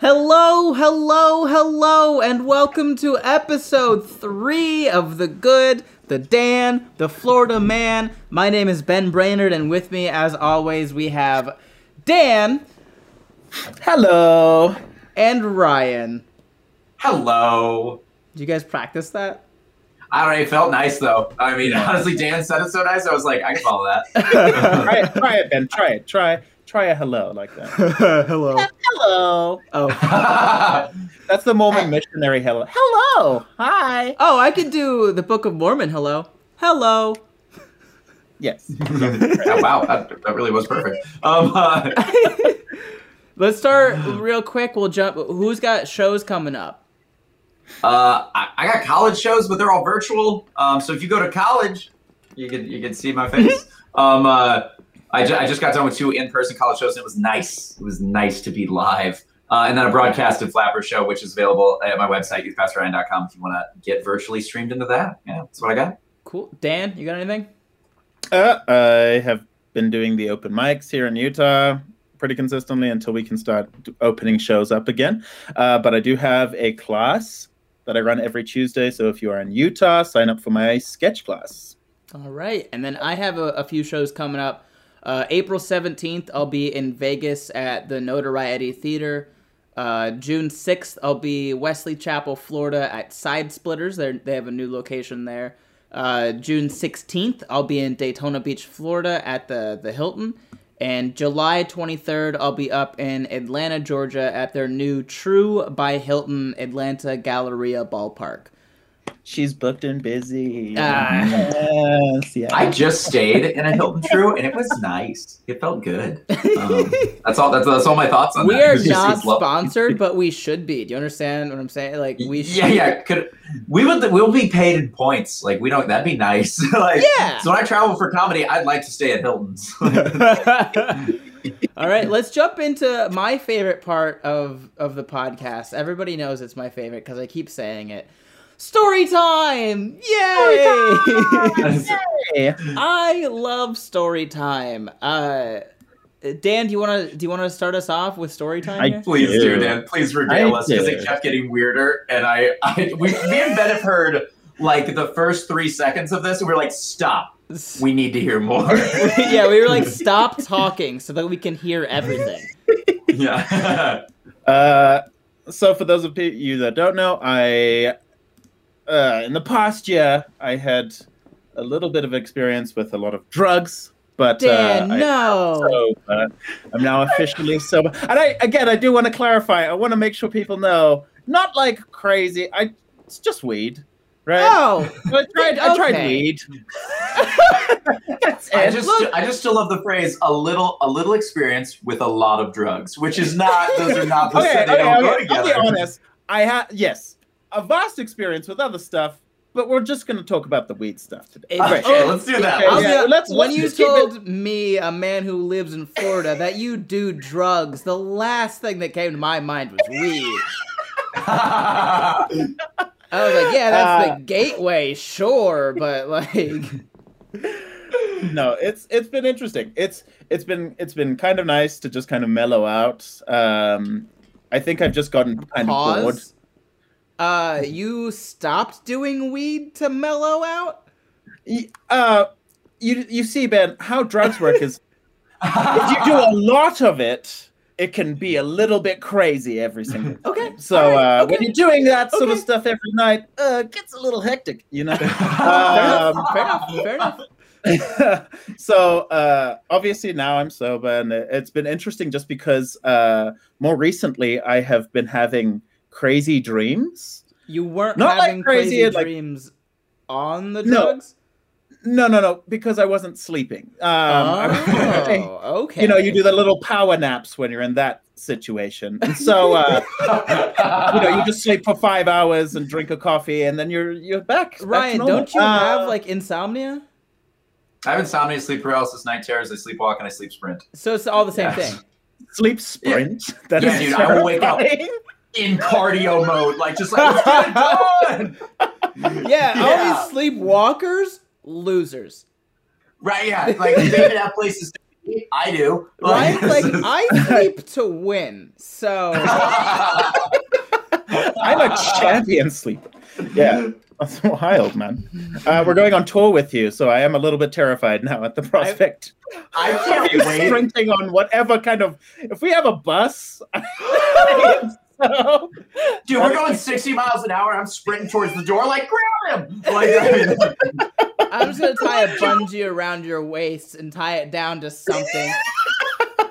Hello, hello, hello, and welcome to episode three of The Good, The Dan, The Florida Man. My name is Ben Brainard, and with me, as always, we have Dan Hello. and Ryan. Hello. Did you guys practice that? I don't know. It felt nice though. I mean, honestly, Dan said it so nice. I was like, I can follow that. try it, try it, Ben. Try it. Try try a hello like that. hello. Hello. Oh. That's the Mormon missionary hello. Hello. Hi. Oh, I could do the Book of Mormon. Hello. Hello. Yes. Oh, wow, that, that really was perfect. Um, uh, Let's start real quick. We'll jump. Who's got shows coming up? uh, I, I got college shows, but they're all virtual. Um, so if you go to college, you can you can see my face. um, uh, I, ju- I just got done with two in-person college shows, and it was nice. It was nice to be live. Uh, and then a broadcasted Flapper show, which is available at my website, youthpastorryan.com, if you want to get virtually streamed into that. Yeah, that's what I got. Cool. Dan, you got anything? Uh, I have been doing the open mics here in Utah pretty consistently until we can start opening shows up again. Uh, but I do have a class that I run every Tuesday. So if you are in Utah, sign up for my sketch class. All right. And then I have a, a few shows coming up. Uh, April 17th, I'll be in Vegas at the Notoriety Theater. Uh, June 6th, I'll be Wesley Chapel, Florida at Side Splitters. They're, they have a new location there. Uh, June 16th, I'll be in Daytona Beach, Florida at the, the Hilton. And July 23rd, I'll be up in Atlanta, Georgia at their new Tru by Hilton Atlanta Galleria Ballpark. She's booked and busy. Ah. yes, yeah. I just stayed in a Hilton Tru, and it was nice. It felt good. Um, that's all. That's, that's all my thoughts on that. we that. are It was just- not sponsored, but we should be. Do you understand what I'm saying? Like we should. Yeah, yeah. Could we would we'll be paid in points? Like we don't. That'd be nice. like Yeah. So when I travel for comedy, I'd like to stay at Hilton's. All right, let's jump into my favorite part of of the podcast. Everybody knows it's my favorite because I keep saying it. Story time! Yay! Hey. I love story time. Uh, Dan, do you want to do you want to start us off with story time? I- Please do, do. Dan. Please regale I us because it kept getting weirder, and I, I we, me and Ben have heard like the first three seconds of this, and we're like, stop. We need to hear more. yeah, we were like, stop talking so that we can hear everything. yeah. Uh, so for those of you that don't know, I uh, in the past year I had a little bit of experience with a lot of drugs, but Dan, uh, no. sober. I'm now officially sober. And I again, I do want to clarify. I want to make sure people know, not like crazy. I it's just weed, right? Oh, I tried. I tried weed. I it. just, Look- I just still love the phrase "a little, a little experience with a lot of drugs," which is not; those are not the okay, same. They okay, don't go okay. I'll be honest. I had yes, a vast experience with other stuff, but we're just going to talk about the weed stuff today. It- Okay, let's do that. Okay, I'll yeah, let's- when let's you just keep it- told me, a man who lives in Florida, that you do drugs, the last thing that came to my mind was weed. I was like, yeah, that's Uh, the gateway, sure, but like, no, it's it's been interesting. It's it's been it's been kind of nice to just kind of mellow out. Um, I think I've just gotten kind of bored. Uh, you stopped doing weed to mellow out? Uh, you you see, Ben, how drugs work is if you do a lot of it, it can be a little bit crazy every single. Okay. So right, uh, okay. when you're doing that sort of stuff every night, uh, it gets a little hectic, you know. Fair Um, enough. Fair enough. Fair enough. so uh, obviously now I'm sober, and it's been interesting just because uh, more recently I have been having crazy dreams. You weren't Not like having crazy, crazy, like- dreams on the drugs? No, no, no, because I wasn't sleeping. Um, I- oh, okay. you know, you do the little power naps when you're in that situation, and so uh, you know you just sleep for five hours and drink a coffee, and then you're you're back. back Ryan, don't you Uh, have like insomnia? I have insomnia, sleep paralysis, night terrors. I sleepwalk and I sleep sprint. So it's all the same Yes. thing. sleep sprint? That Yeah, is dude, I will wake up. Terrifying. In cardio mode, like just like let's get it done. Yeah, all Yeah. these sleepwalkers, losers. Right? Yeah, like they even have places. To I do. Ryan's like, I sleep to win, so I'm a champion sleeper. Yeah. That's wild, man. Uh, we're going on tour with you, so I am a little bit terrified now at the prospect. I can't of wait. sprinting on whatever kind of. If we have a bus, so, Dude, we're going 60 miles an hour. I'm sprinting towards the door, like, grab him! Like, I mean, I'm just gonna tie a bungee around your waist and tie it down to something.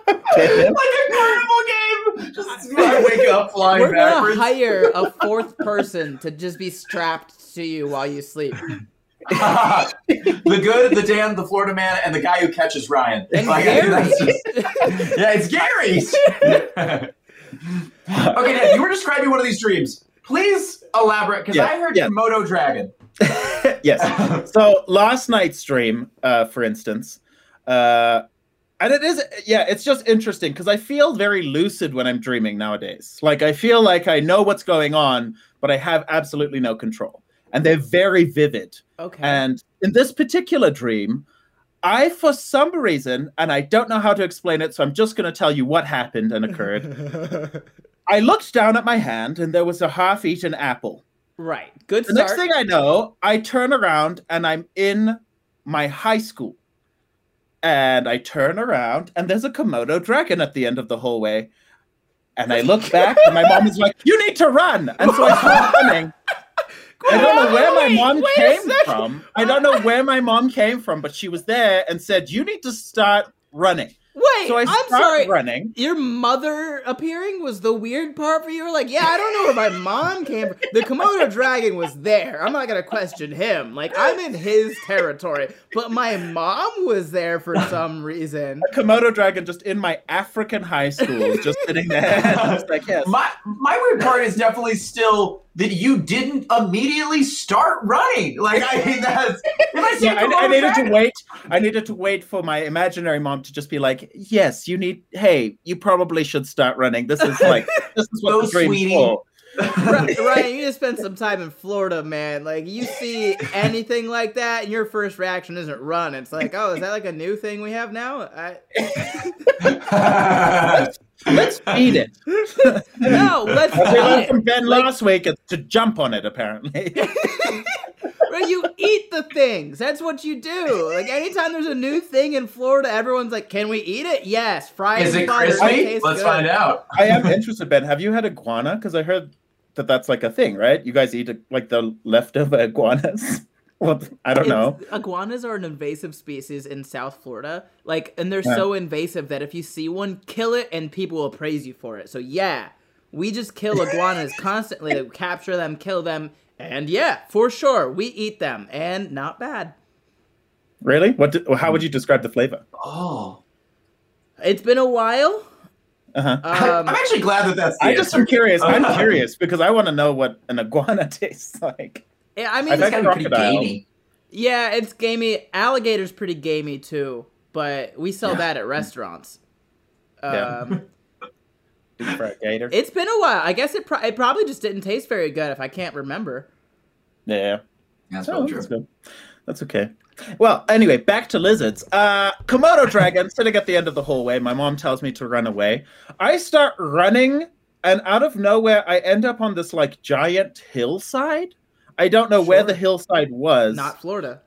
like a carnival game! Just I wake up flying We're gonna hire a fourth person to just be strapped to you while you sleep. the good, the damned, the Florida man, and the guy who catches Ryan. And Like, Gary. that's just- yeah, it's Gary's. okay, Dad, you were describing one of these dreams. Please elaborate, because Yeah, I heard yeah. Komodo dragon. yes. So last night's dream, uh, for instance, uh, and it is, yeah, it's just interesting because I feel very lucid when I'm dreaming nowadays. Like I feel like I know what's going on, but I have absolutely no control, and they're very vivid. Okay. And in this particular dream, I, for some reason, and I don't know how to explain it, so I'm just going to tell you what happened and occurred. I looked down at my hand, and there was a half-eaten apple. right. Good The start. next thing I know, I turn around and I'm in my high school. And I turn around and there's a Komodo dragon at the end of the hallway. And I look back and my mom is like, You need to run. And so I start running. I don't know where my Wait, mom wait a came second. from. I don't know where my mom came from, but she was there and said, You need to start running. Wait, So I I'm sorry. running. Your mother appearing was the weird part for you. Were like, yeah, I don't know where my mom came from. The Komodo dragon was there. I'm not gonna question him. Like, I'm in his territory. But my mom was there for some reason. A Komodo dragon just in my African high school, just sitting there. And I was like, Yes. My my weird part is definitely still that you didn't immediately start running. Like I mean, that's if I see yeah, a I, I Komodo needed to wait. I needed to wait for my imaginary mom to just be like, "Yes, you need. Hey, you probably should start running. This is like, this is what Oh, the dream's sweetie. for." Ryan, you just spent some time in Florida, man. Like, you see anything like that, and your first reaction isn't run. It's like, oh, is that like a new thing we have now? I, Let's feed it. no, let's As we learned from. Ben Like- last week, it's to jump on it. Apparently, Right, you eat the things. That's what you do. Like anytime there's a new thing in Florida, everyone's like, "Can we eat it?" Yes, fried Is it crispy? tastes Let's good. find out. I am interested. Ben, have you had iguana? Because I heard that that's like a thing, right? You guys eat like the leftover iguanas. Well, I don't know. It's- Iguanas are an invasive species in South Florida. Like, and they're Yeah. so invasive that if you see one, kill it, and people will praise you for it. So yeah, we just kill iguanas constantly. Like, capture them, kill them, and yeah, for sure, we eat them, and not bad. Really? What? Did, how would you describe the flavor? Oh, It's been a while. Uh-huh. Um, I'm actually glad that that's. The I just am answer. curious. I'm curious because I want to know what an iguana tastes like. Yeah, I mean, I've It's had gotta pretty gamey. Yeah, it's gamey. Alligator's pretty gamey too, but we sell Yeah. that at restaurants. Yeah. Um, gator. it's been a while. I guess it, pro- it probably just didn't taste very good if I can't remember. yeah. That's Oh, probably that's true. good. That's okay. Well, anyway, back to lizards. Uh, Komodo dragon sitting at the end of the hallway. My mom tells me to run away. I start running, and out of nowhere, I end up on this like giant hillside. I don't know where the hillside was. Not Florida.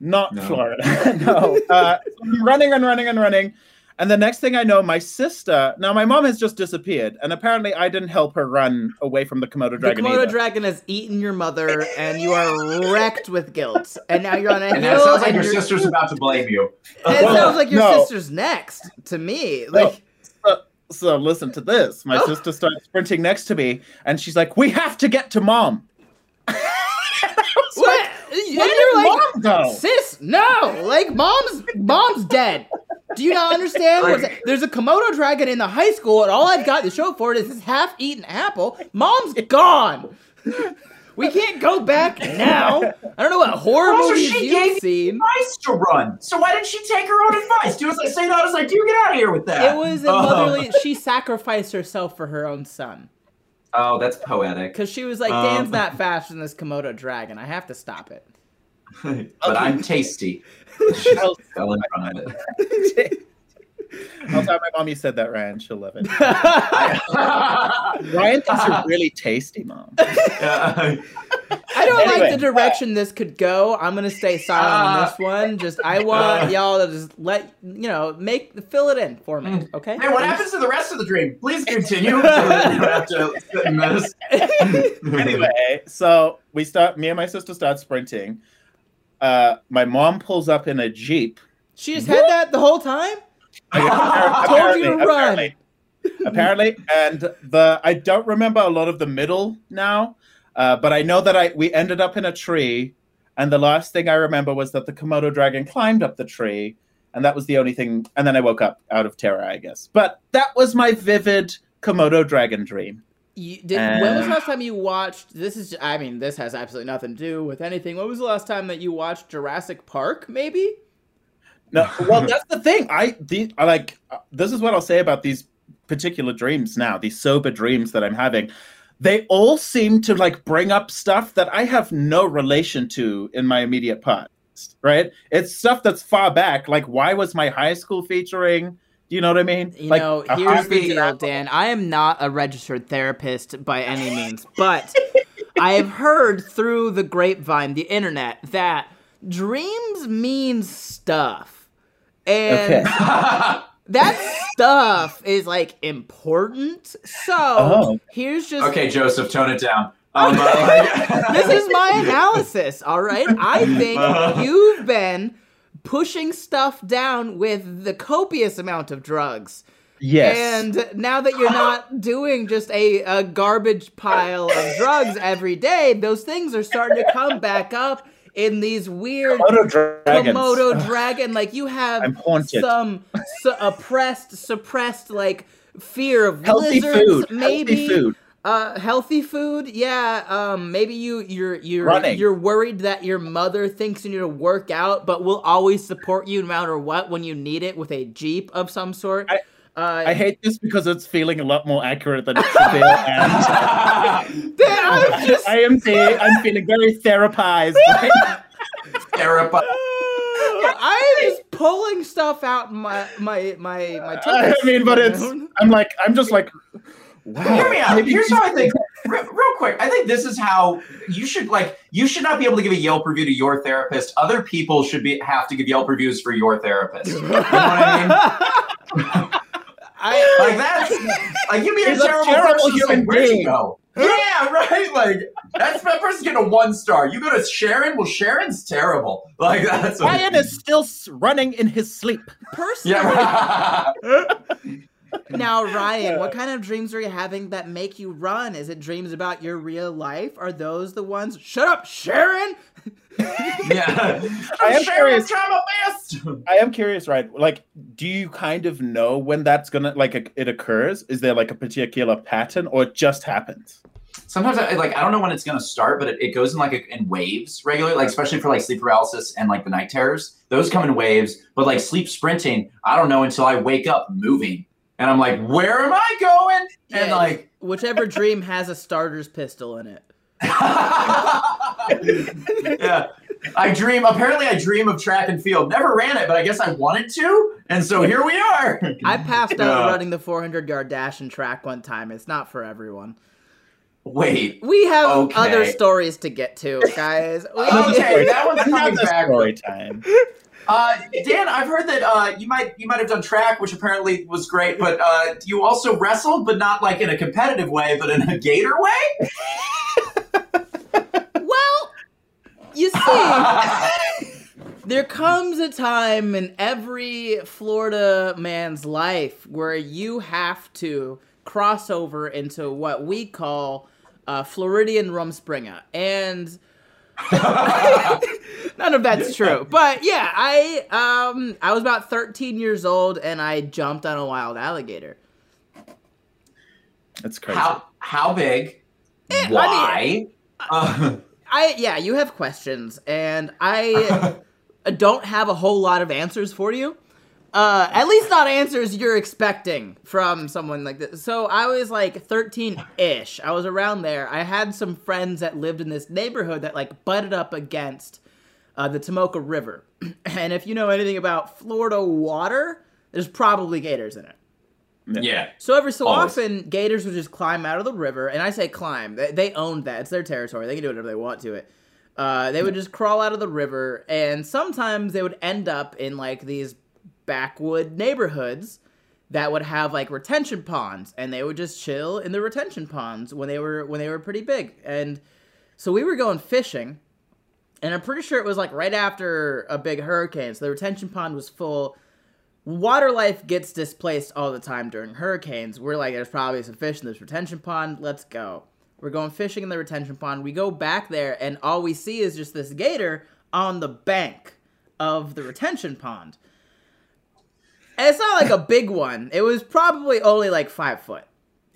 Not No. Florida. no. Uh, I'm running and running and running. And the next thing I know, my sister. Now, my mom has just disappeared, and apparently, I didn't help her run away from the Komodo dragon. The. Komodo either. dragon has eaten your mother, and you are wrecked with guilt. And now you're on a And hill. that sounds like your sister's about to blame you. It Well, sounds like your no. sister's next to me. Like, so, so listen to this. My Oh. sister starts sprinting next to me, and she's like, "We have to get to mom." what? And Where you're did like, mom go? sis, no. Like, mom's mom's dead. Do you not understand? Like- There's a Komodo dragon in the high school, and all I've got to show for it is this half-eaten apple. Mom's gone. We can't go back now. I don't know what horror Also, movies she you've gave me seen. advice to run. So why didn't she take her own advice? Do as I say, not as I do. You get out of here with that. It was a Oh. motherly. She sacrificed herself for her own son Oh, that's poetic. because she was like, Um. "Dan's not faster than this Komodo dragon. I have to stop it." but I'm tasty. She fell in front of it. I'll tell my mom you said that, Ryan. She'll love it. Ryan thinks you're really tasty, mom. Yeah. I don't Anyway. like the direction this could go. I'm gonna stay silent on this ah. one. Just I want y'all to just let you know, make fill it in for me, mm. okay? Hey, what happens to the rest of the dream? Please continue. so that you don't have to sit in this. anyway, so we start. Me and my sister start sprinting. Uh, my mom pulls up in a jeep. She just had that the whole time. Told you to run. Apparently, apparently, and the I don't remember a lot of the middle now, uh, but I know that I we ended up in a tree, and the last thing I remember was that the Komodo dragon climbed up the tree, and that was the only thing. And then I woke up out of terror, I guess. But that was my vivid Komodo dragon dream. You, did, when was the last time you watched? This is, I mean, this has absolutely nothing to do with anything. When was the last time that you watched Jurassic Park? Maybe. No, well, that's the thing. I the I like uh, this is what I'll say about these particular dreams now. These sober dreams that I'm having, they all seem to like bring up stuff that I have no relation to in my immediate past. Right? It's stuff that's far back. Like, why was my high school featuring? Do you know what I mean? You like, know, a here's heartbeat the deal, apple. Dan. I am not a registered therapist by any means, but I have heard through the grapevine, the internet, that dreams mean stuff. And Okay. that stuff is like important. So Oh. here's just okay, Joseph, tone it down. Um, this is my analysis, all right? I think you've been pushing stuff down with the copious amount of drugs. Yes. And now that you're not doing just a, a garbage pile of drugs every day, those things are starting to come back up in these weird Komodo. Komodo dragon. Like you have some su- oppressed, suppressed, like fear of Healthy lizards, food. maybe. Healthy food. Uh, healthy food, yeah. Um, maybe you you're you're Running. you're worried that your mother thinks you need to work out, but will always support you no matter what when you need it with a jeep of some sort. I- uh, I hate this because it's feeling a lot more accurate than it should feel. And Dan, I'm just I am fe- I'm feeling very therapized. Terrified. I am just pulling stuff out my my my my. I mean, but it's I'm like I'm just like wow. Hear me out. maybe Here's how I think. Re- real quick, I think this is how you should like. You should not be able to give a Yelp review to your therapist. Other people should be have to give Yelp reviews for your therapist. You know what I mean? I, Like that's like you'd be a He's a terrible, terrible person. Human like, where'd you being. go? Yeah, right. Like that's that person's getting a one star. You go to Sharon. Well, Sharon's terrible. Like that's Ryan is still running in his sleep. personally, yeah. now Ryan, what kind of dreams are you having that make you run? Is it dreams about your real life? Are those the ones? Shut up, Sharon. yeah. I am I'm Sharon. Curious. trying my best. I am curious, right? Like, do you kind of know when that's gonna like it- it occurs? Is there like a particular pattern, or it just happens? Sometimes I like I don't know when it's gonna start, but it, it goes in like a, in waves regularly, like especially for like sleep paralysis and like the night terrors. Those come in waves, but like sleep sprinting, I don't know until I wake up moving, and I'm like, where am I going? And like, Whichever dream has a starter's pistol in it. yeah. I dream. Apparently, I dream of track and field. Never ran it, but I guess I wanted to, and so here we are. I passed out Yeah. running the 400 yard dash and track one time. It's not for everyone. Wait. We have Okay. other stories to get to, guys. Okay, that one's coming Another back. story time. Uh, Dan, I've heard that uh, you might you might have done track, which apparently was great, but uh, you also wrestled, but not like in a competitive way, but in a gator way. well, you see, there comes a time in every Florida man's life where you have to cross over into what we call uh, Floridian Rumspringa. And none of that's true. But yeah, I um I was about 13 years old and I jumped on a wild alligator. That's crazy. how how big? Eh, I Why? Uh, I yeah, you have questions, and I don't have a whole lot of answers for you. Uh, at least not answers you're expecting from someone like this. So I was like 13 ish. I was around there. I had some friends that lived in this neighborhood that like butted up against uh, the Tomoka River. and if you know anything about Florida water, there's probably gators in it. Yeah. So every so Always. often, gators would just climb out of the river, and I say climb. They, they owned that; it's their territory. They can do whatever they want to it. Uh, they would just crawl out of the river, and sometimes they would end up in like these backwood neighborhoods that would have like retention ponds, and they would just chill in the retention ponds when they were when they were pretty big. And so we were going fishing, and I'm pretty sure it was like right after a big hurricane, so the retention pond was full water life gets displaced all the time during hurricanes. We're like, there's probably some fish in this retention pond. Let's go. We're going fishing in the retention pond. We go back there, and all we see is just this gator on the bank of the retention pond. And it's not like a big one. It was probably only like five foot.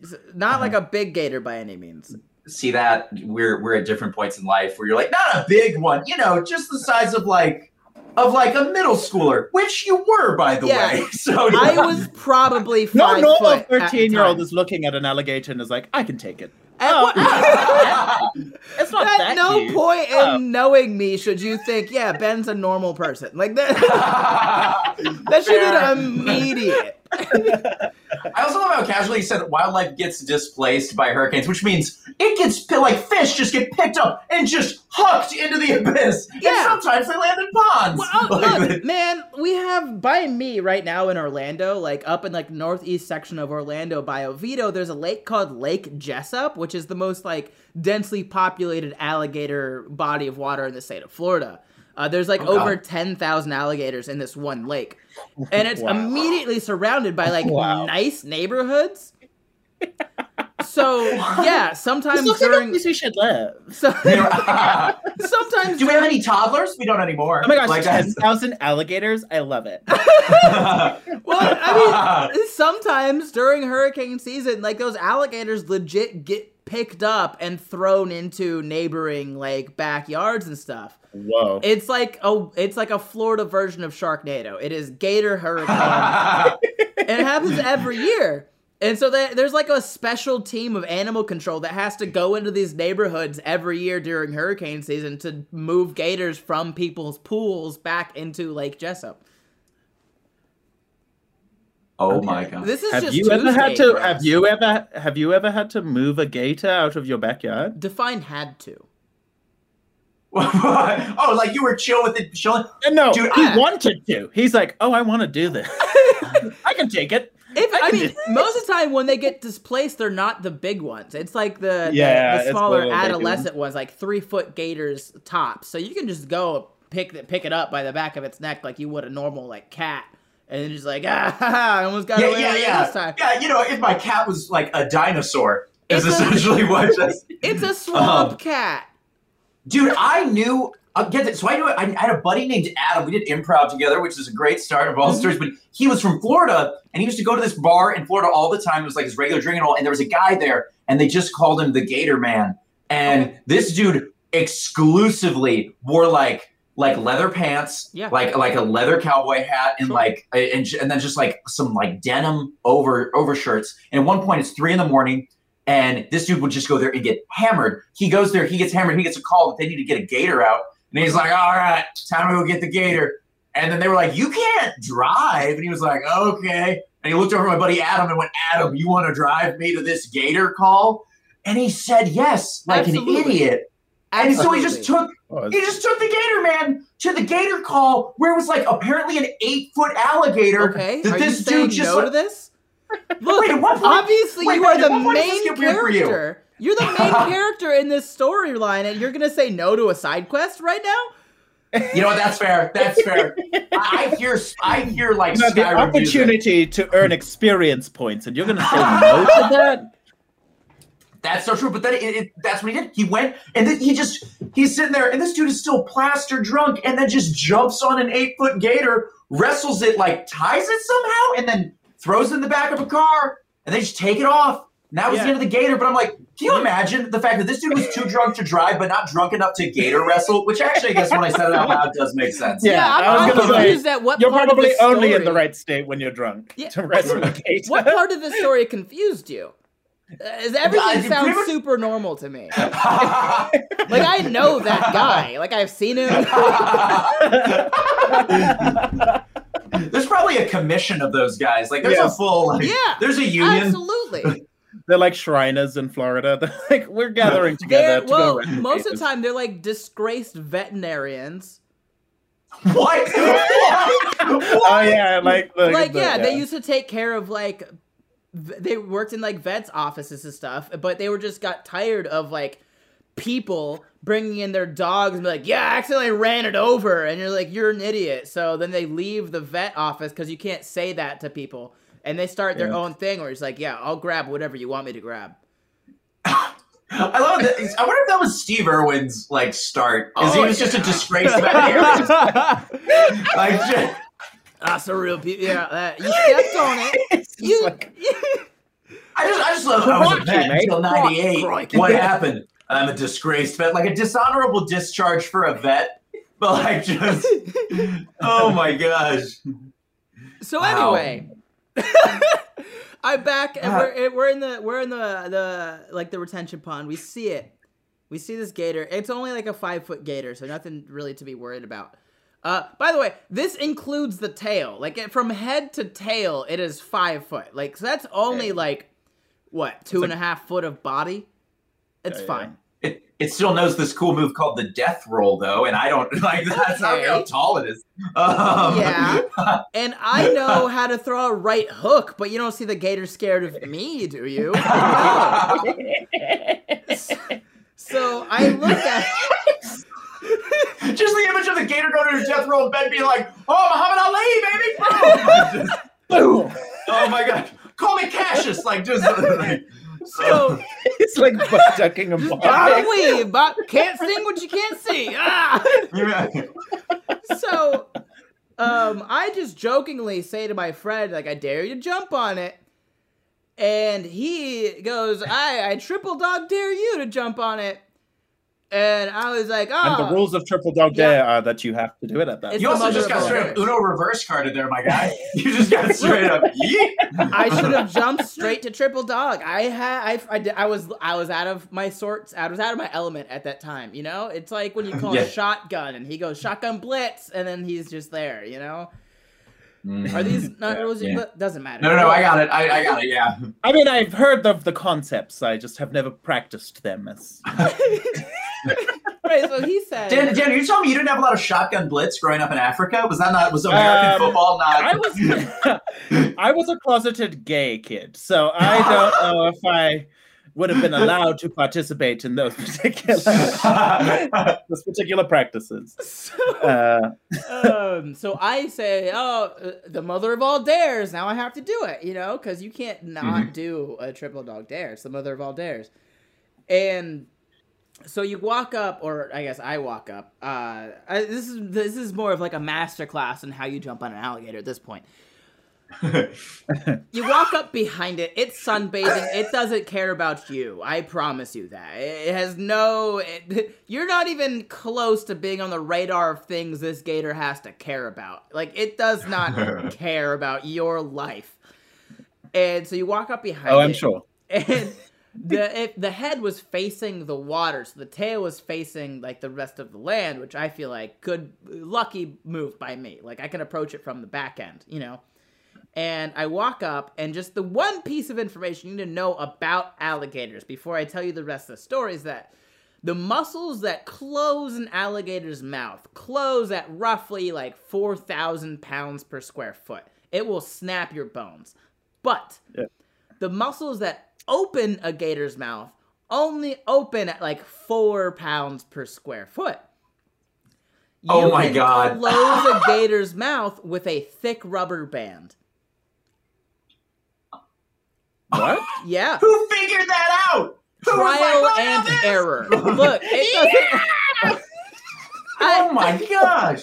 It's not like uh-huh. a big gator by any means. See that we're we're at different points in life where you're like, not a big one, you know, just the size of like of like a middle schooler, which you were, by the Yeah. way. So I was probably No five normal foot. at the thirteen-year-old is looking at an alligator and is like, "I can take it." At Oh. what- It's not At that no cute. point in Oh. knowing me should you think, yeah, Ben's a normal person. Like that. that should Fair. be immediate. I also love how casually you said that wildlife gets displaced by hurricanes, which means it gets like fish just get picked up and just hucked into the abyss. Yeah. And sometimes they land in ponds. Well, oh, Like, look, man, we have by me right now in Orlando, like up in like northeast section of Orlando by Oviedo, there's a lake called Lake Jesup, which is the most like densely populated alligator body of water in the state of Florida. Uh, there's like Oh, God. over 10,000 alligators in this one lake. And it's Wow. immediately surrounded by like Wow. nice neighborhoods. So, yeah, sometimes This looks like a during place we should live. so, sometimes Do we have any toddlers? We don't anymore. Oh my gosh, Like, ten that's- thousand alligators! I love it. well, I mean, sometimes during hurricane season, like those alligators legit get picked up and thrown into neighboring like backyards and stuff. Whoa! It's like a it's like a Florida version of Sharknado. It is Gator Hurricane, and it happens every year. And so they, there's like a special team of animal control that has to go into these neighborhoods every year during hurricane season to move gators from people's pools back into Lake Jesup. Oh my god. This is have just you ever had to? for Have you ever? Have you ever had to move a gator out of your backyard? Define had to. oh, like you were chill with it, chilling. Uh, No, Dude, he I- wanted to. He's like, "Oh, I want to do this. I can take it." If, I I, mean, most of the time when they get displaced, they're not the big ones. It's like the, the- Yeah, the, it's smaller the little baby adolescent ones, like three foot gators tops. So you can just go pick the, pick it up by the back of its neck like you would a normal like cat, and then just like ah, ha, ha, I almost got Yeah, away yeah, yeah. this time. Yeah, you know, if my cat was like a dinosaur, is It's a- essentially what just. It's a swamp Um, cat. Dude, I knew. Uh, get it. So I knew. I, I had a buddy named Adam. We did improv together, which is a great start of all the Mhm. stories. But he was from Florida, and he used to go to this bar in Florida all the time. It was like his regular drinking hole, and there was a guy there, and they just called him the Gator Man. And this dude exclusively wore like like leather pants, Yeah. like like a leather cowboy hat, and Sure. like and, and then just like some like denim over overshirts. And at one point, it's three in the morning. And this dude would just go there and get hammered. He goes there, he gets hammered, he gets a call that they need to get a gator out. And he's like, all right, time to go get the gator. And then they were like, you can't drive. And he was like, okay. And he looked over at my buddy Adam and went, Adam, you want to drive me to this gator call? And he said yes, like Absolutely. an idiot. And so he just took Oh, he just took the gator man to the gator call where it was like apparently an eight foot alligator. Okay, that are this saying dude just no like, to this? Look, Wait, what point- obviously wait, you are the what point does this main get weird for you? character. You're the main character in this storyline, and you're gonna say no to a side quest right now? You know what? That's fair. That's fair. I, I hear. I hear like You have the Skyrim music. opportunity to earn experience points, and you're going to say no to that? That's so true. But then it, it, that's what he did. He went and then he just he's sitting there, and this dude is still plaster drunk, and then just jumps on an eight foot gator, wrestles it, like ties it somehow, and then throws it in the back of a car, and they just take it off. And that was the end of the gator. But I'm like, can you imagine the fact that this dude was too drunk to drive, but not drunk enough to gator wrestle? Which actually, I guess when I said it out loud, does make sense. Yeah, I'm, I was I'm gonna say, confused at what You're part probably of the only in the right state when you're drunk Yeah. to wrestle a gator. What part of the story confused you? Uh, is everything pretty sounds much- super normal to me. Like I know that guy. Like I've seen him. there's probably a commission of those guys. Like there's Yeah. a full like, Yeah, there's a union. Absolutely. They're like Shriners in Florida. They're like we're gathering together They're, to well, go. most of the time they're like disgraced veterinarians. What? Oh yeah, like the, like the- yeah, they used to take care of like v- they worked in like vets offices and stuff, but they were just got tired of like people bringing in their dogs and be like, "Yeah, I accidentally ran it over," and you're like, "You're an idiot." So then they leave the vet office because you can't say that to people, and they start their Yeah. own thing where it's like, "Yeah, I'll grab whatever you want me to grab." I love that. I wonder if that was Steve Irwin's like start. Is he Oh, was just a disgrace disgraced like, just, That's a real pe- yeah. That, you stepped on it. You, like- I just, I just love. I was a vet until '98. What happened? I'm a disgraced vet, like a dishonorable discharge for a vet. But like, just oh my gosh. So Wow. anyway, I'm back and Ah. we're we're in the we're in the the like the retention pond. We see it. We see this gator. It's only like a five foot gator, so nothing really to be worried about. Uh, by the way, this includes the tail. Like it, from head to tail, it is five foot. Like so that's only Yeah. like what two It's and a half foot of body. It's Yeah, yeah. fine. It, it still knows this cool move called the death roll, though, and I don't like that's not how Okay. tall it is. Um, Yeah. And I know how to throw a right hook, but you don't see the gator scared of me, do you? No. So I look at Just the image of the gator going to a death row in bed being like, oh, Muhammad Ali, baby! Boom! Boom! oh my god. Call me Cassius! Like, just like, so it's like butt ducking bobbing. weave, but can't sing what you can't see. Ah! Yeah. So um I just jokingly say to my friend, like, I dare you to jump on it. And he goes, I I triple dog dare you to jump on it. And I was like, oh And the oh. rules of triple dog Yeah. are that you have to do it at that. It's You also just got straight up. Uno reverse carded there, my guy. You just got straight up. yeet. I should have jumped straight to triple dog. I had I, I, did- I was I was out of my sorts. I was out of my element at that time. You know, it's like when you call Yeah. a shotgun and he goes shotgun blitz and then he's just there. You know, mm. are these not Yeah. rules? Yeah. Doesn't matter. No, no, no, I got it. I, I got it, yeah. I mean, I've heard of the concepts. I just have never practiced them. As right. So he said. Dan, Dan, you telling me you didn't have a lot of shotgun blitz growing up in Africa? Was that not, was American Um, football not? I was, I was a closeted gay kid, so I don't know if I would have been allowed to participate in those particular those particular practices. So, Uh, um, so I say, oh, uh, the mother of all dares. Now I have to do it, you know, because you can't not Mhm. do a triple dog dare. It's the mother of all dares. And so you walk up, or I guess I walk up. Uh, I, this is this is more of like a master class in how you jump on an alligator at this point. You walk up behind it. It's sunbathing. It doesn't care about you. I promise you that. It it has no. It, you're not even close to being on the radar of things this gator has to care about. Like it does not care about your life. And so you walk up behind. It. Oh, I'm it, sure. And the if the head was facing the water, so the tail was facing like the rest of the land, which I feel like good lucky move by me. Like I can approach it from the back end, you know. And I walk up, and just the one piece of information you need to know about alligators before I tell you the rest of the story is that the muscles that close an alligator's mouth close at roughly like 4,000 pounds per square foot. It will snap your bones. But Yeah. the muscles that open a gator's mouth only open at like four pounds per square foot. Oh my God. Close a gator's mouth with a thick rubber band. What? Yeah. Who figured that out? Who was like, Trial and this!" error. Look, it doesn't. Oh my gosh!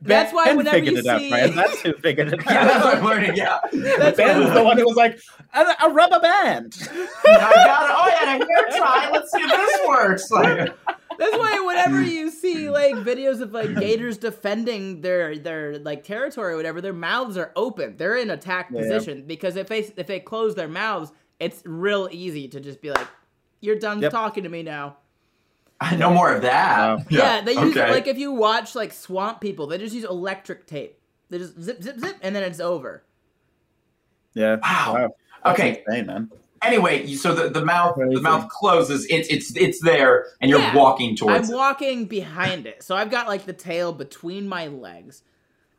That's why ben whenever figured you it out, see- Brian. That's who figured it out. Yeah, that's what out. I'm learning. Yeah, That's Ben's the one who was like, a, a rubber band. I got it. Oh yeah, a hair tie. Let's see if this works. Like, That's why whenever you see like videos of like gators defending their their like territory or whatever, their mouths are open. They're in attack Yeah. position because if they if they close their mouths, it's real easy to just be like, "You're done Yep. talking to me now." no more of that. Wow. Yeah, they use okay. like if you watch like swamp people, they just use electric tape. They just zip, zip, zip, and then it's over. Yeah. Wow. That's Okay. insane, man. Anyway, so the, the mouth Crazy. the mouth closes. It's it's it's there, and you're Yeah. walking towards I'm it. walking behind it, so I've got like the tail between my legs.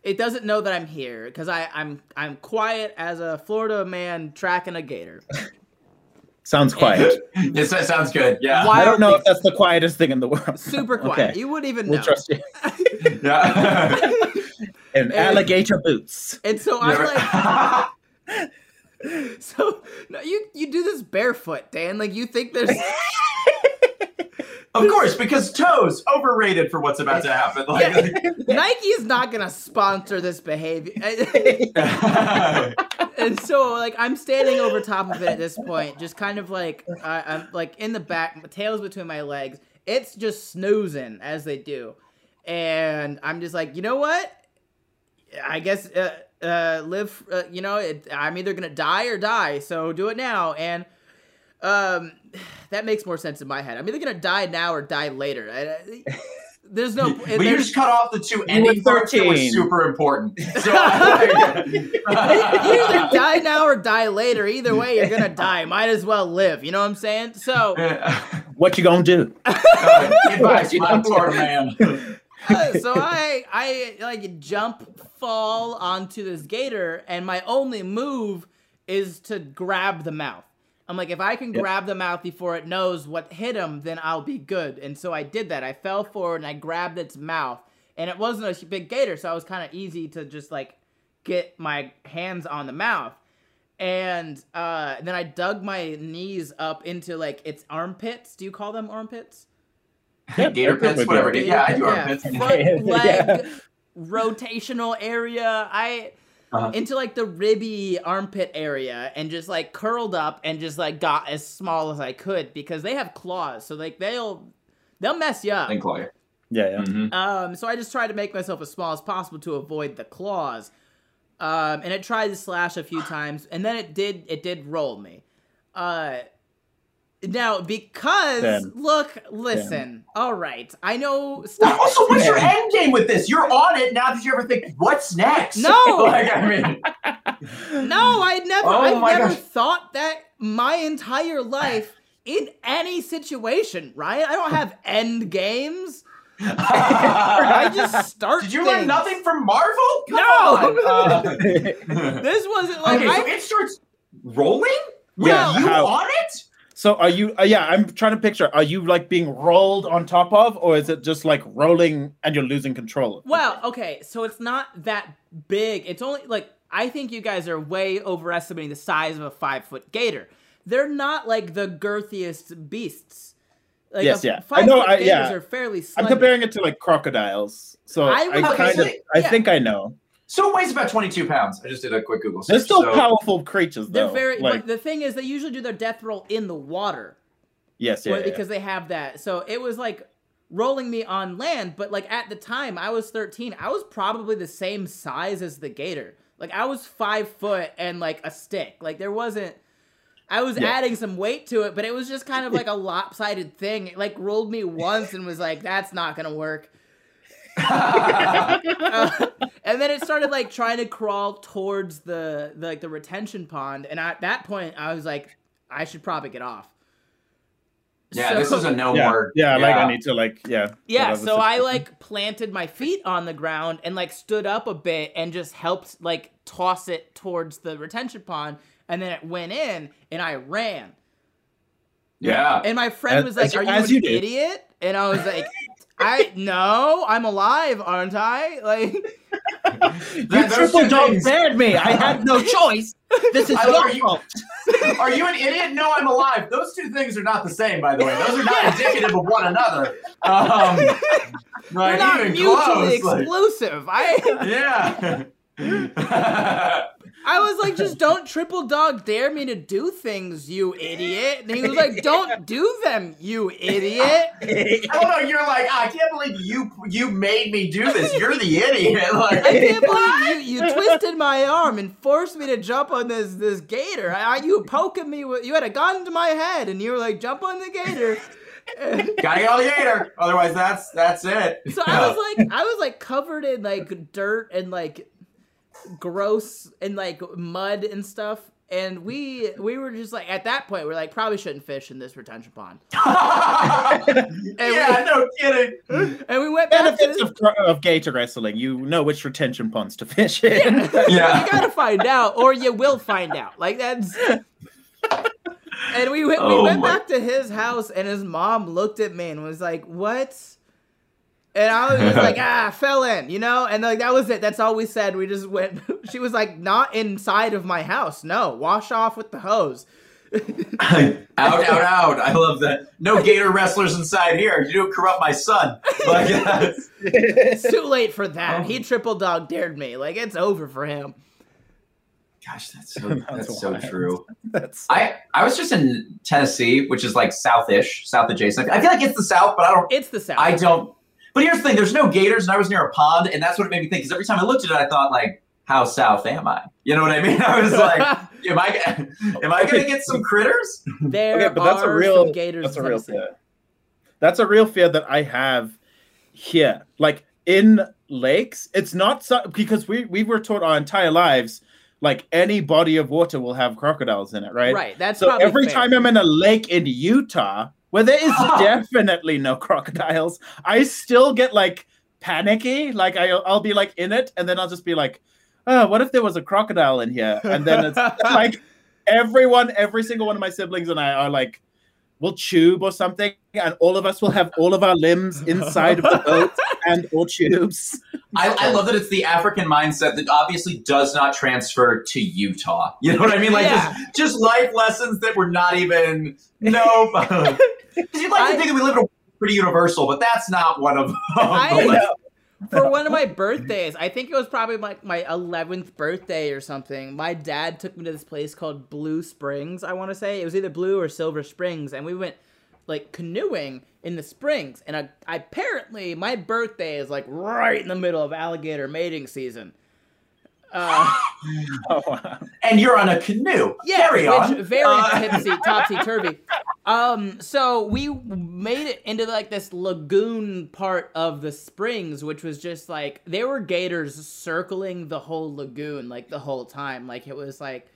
It doesn't know that I'm here because I I'm I'm quiet as a Florida man tracking a gator. Sounds quiet. Yes, that sounds good. Yeah. Why- I don't know if that's the quietest thing in the world. Super quiet. Okay. You wouldn't even We'll know. trust you. Yeah. And alligator boots. And so I'm like, so no, you you do this barefoot, Dan. Like you think there's of course, because toes overrated for what's about to happen. Like, Nike is not gonna sponsor this behavior. and so like I'm standing over top of it at this point, just kind of like I I'm like in the back, my tail's between my legs. It's just snoozing as they do, and I'm just like, you know what? I guess uh, uh, live. Uh, you know, it, I'm either gonna die or die, so do it now. And um, that makes more sense in my head. I'm either gonna die now or die later. I, I- there's no. but you just cut off the two were ending parts that were super important. So, you either die now or die later. Either way, you're gonna die. Might as well live. You know what I'm saying? So, What you gonna do? Advice, my poor man. uh, so I, I like jump, fall onto this gator, and my only move is to grab the mouth. I'm like, if I can Yep. grab the mouth before it knows what hit him, then I'll be good. And so I did that. I fell forward and I grabbed its mouth, and it wasn't a big gator, so it was kind of easy to just like get my hands on the mouth. And uh, then I dug my knees up into like its armpits. Do you call them armpits? Gator pits, whatever. Yeah, I do yeah, armpits. front leg Yeah. rotational area. I Uh-huh. into like the ribby armpit area and just like curled up and just like got as small as I could because they have claws, so like they'll they'll mess you up. Thank Chloe. Yeah, yeah. Mhm. Um, so I just tried to make myself as small as possible to avoid the claws. Um, and it tried to slash a few times, and then it did it did roll me. Uh, now because Then. look, listen, all right, I know. Well, also, what's your end game with this? You're on it now. Did you ever think, what's next? No! like, I mean, No, I never. Oh I've never gosh. thought that my entire life in any situation. Right? I don't have end games. I just start. Did you learn nothing from Marvel? Come No. on. Uh, This wasn't like okay, I, so it starts rolling. With Yeah, you how- on it? So are you? Uh, yeah, I'm trying to picture. Are you like being rolled on top of, or is it just like rolling and you're losing control? Well, okay, so it's not that big. It's only like I think you guys are way overestimating the size of a five foot gator. They're not like the girthiest beasts. Like Yes, yeah. I know, foot I, yeah, are fairly I'm comparing it to like crocodiles. So I I, would kind of, say- I think I know. So it weighs about 22 pounds. I just did a quick Google search. They're still so, powerful creatures, though. They're very. like but the thing is, they usually do their death roll in the water. yes, yeah, Well, yeah, because they have that. So it was like rolling me on land, but like at the time I was 13, I was probably the same size as the gator. Like I was five foot and like a stick. Like there wasn't. I was Yeah. adding some weight to it, but it was just kind of like a lopsided thing. It like rolled me once and was like, "That's not gonna work." Uh, and then it started like trying to crawl towards the, the like the retention pond, and at that point I was like, I should probably get off. yeah, So- this is a no yeah, more. yeah, Like I need to like yeah. Yeah, so I like planted my feet on the ground and like stood up a bit and just helped like toss it towards the retention pond, and then it went in and I ran. Yeah. And my friend As- was like, as "Are you as an you do. idiot?" And I was like, "I no, I'm alive, aren't I?" Like, you triple those dog things- dared me. I had no choice. This is your fault. Are you an idiot? No, I'm alive. Those two things are not the same, by the way. Those are not indicative of one another. Um, they're like, not mutually close, like- exclusive. I yeah. I was like, just don't triple dog dare me to do things, you idiot. And he was like, don't do them, you idiot. Oh no, you're like, "Ah, I can't believe you you made me do this. You're the idiot. Like, I can't believe you, you twisted my arm and forced me to jump on this this gator. I, I, you poking me with you had a gun to my head and you were like, jump on the gator. gotta get on the gator. Otherwise, that's that's it. so I was like, I was like covered in like dirt and like gross and like mud and stuff. And we we were just like at that point we're like probably shouldn't fish in this retention pond. yeah, no kidding. And we went back Benefits to of, of gator wrestling. You know which retention ponds to fish in. Yeah. you gotta find out, or you will find out. Like that's. And we went, we Oh went my- back to his house, and his mom looked at me and was like, "What?" And I was just like, "Ah, fell in," you know. And like that was it. That's all we said. We just went. She was like, "Not inside of my house. No, wash off with the hose." out, out, out. I love that. No gator wrestlers inside here. You don't corrupt my son. Like, that's- It's too late for that. Oh. He triple dog dared me. Like it's over for him. gosh, that's so, That's that's so true. That's I, I was just in Tennessee, which is like southish, south adjacent. I feel like it's the south, but I don't. It's the South. I don't. But here's the thing: there's no gators, and I was near a pond, and that's what it made me think. Because every time I looked at it, I thought like, "How south am I?" You know what I mean? I was like, "Am I? Am I gonna get some critters?" there Okay, but that's a real- some gators. that's a real fear. That's a real fear that I have here. Like in lakes, it's not so because we we were taught our entire lives like any body of water will have crocodiles in it, right? Right. That's So probably every fair. time I'm in a lake in Utah where there is ah. definitely no crocodiles, I still get like panicky. Like I, I'll be like in it, and then I'll just be like, "Oh, what if there was a crocodile in here?" And then it's like everyone, every single one of my siblings and I are like, we'll tube or something, and all of us will have all of our limbs inside of the boat and all tubes. I, I love that it's the African mindset that obviously does not transfer to Utah. You know what I mean? Like Yeah. just just life lessons that were not even no. Because you'd like I- to think that we live in a pretty universal, but that's not one of them. I- for one of my birthdays, I think it was probably like my, my 11th birthday or something. My dad took me to this place called Blue Springs, I want to say. It was either Blue or Silver Springs. And we went like canoeing in the springs. And I, apparently, my birthday is like right in the middle of alligator mating season. Uh, Oh, wow. and you're on a canoe. yeah, Carry which on. very Uh, tipsy, topsy turvy. Um, so we made it into like this lagoon part of the springs, which was just like there were gators circling the whole lagoon like the whole time. Like it was like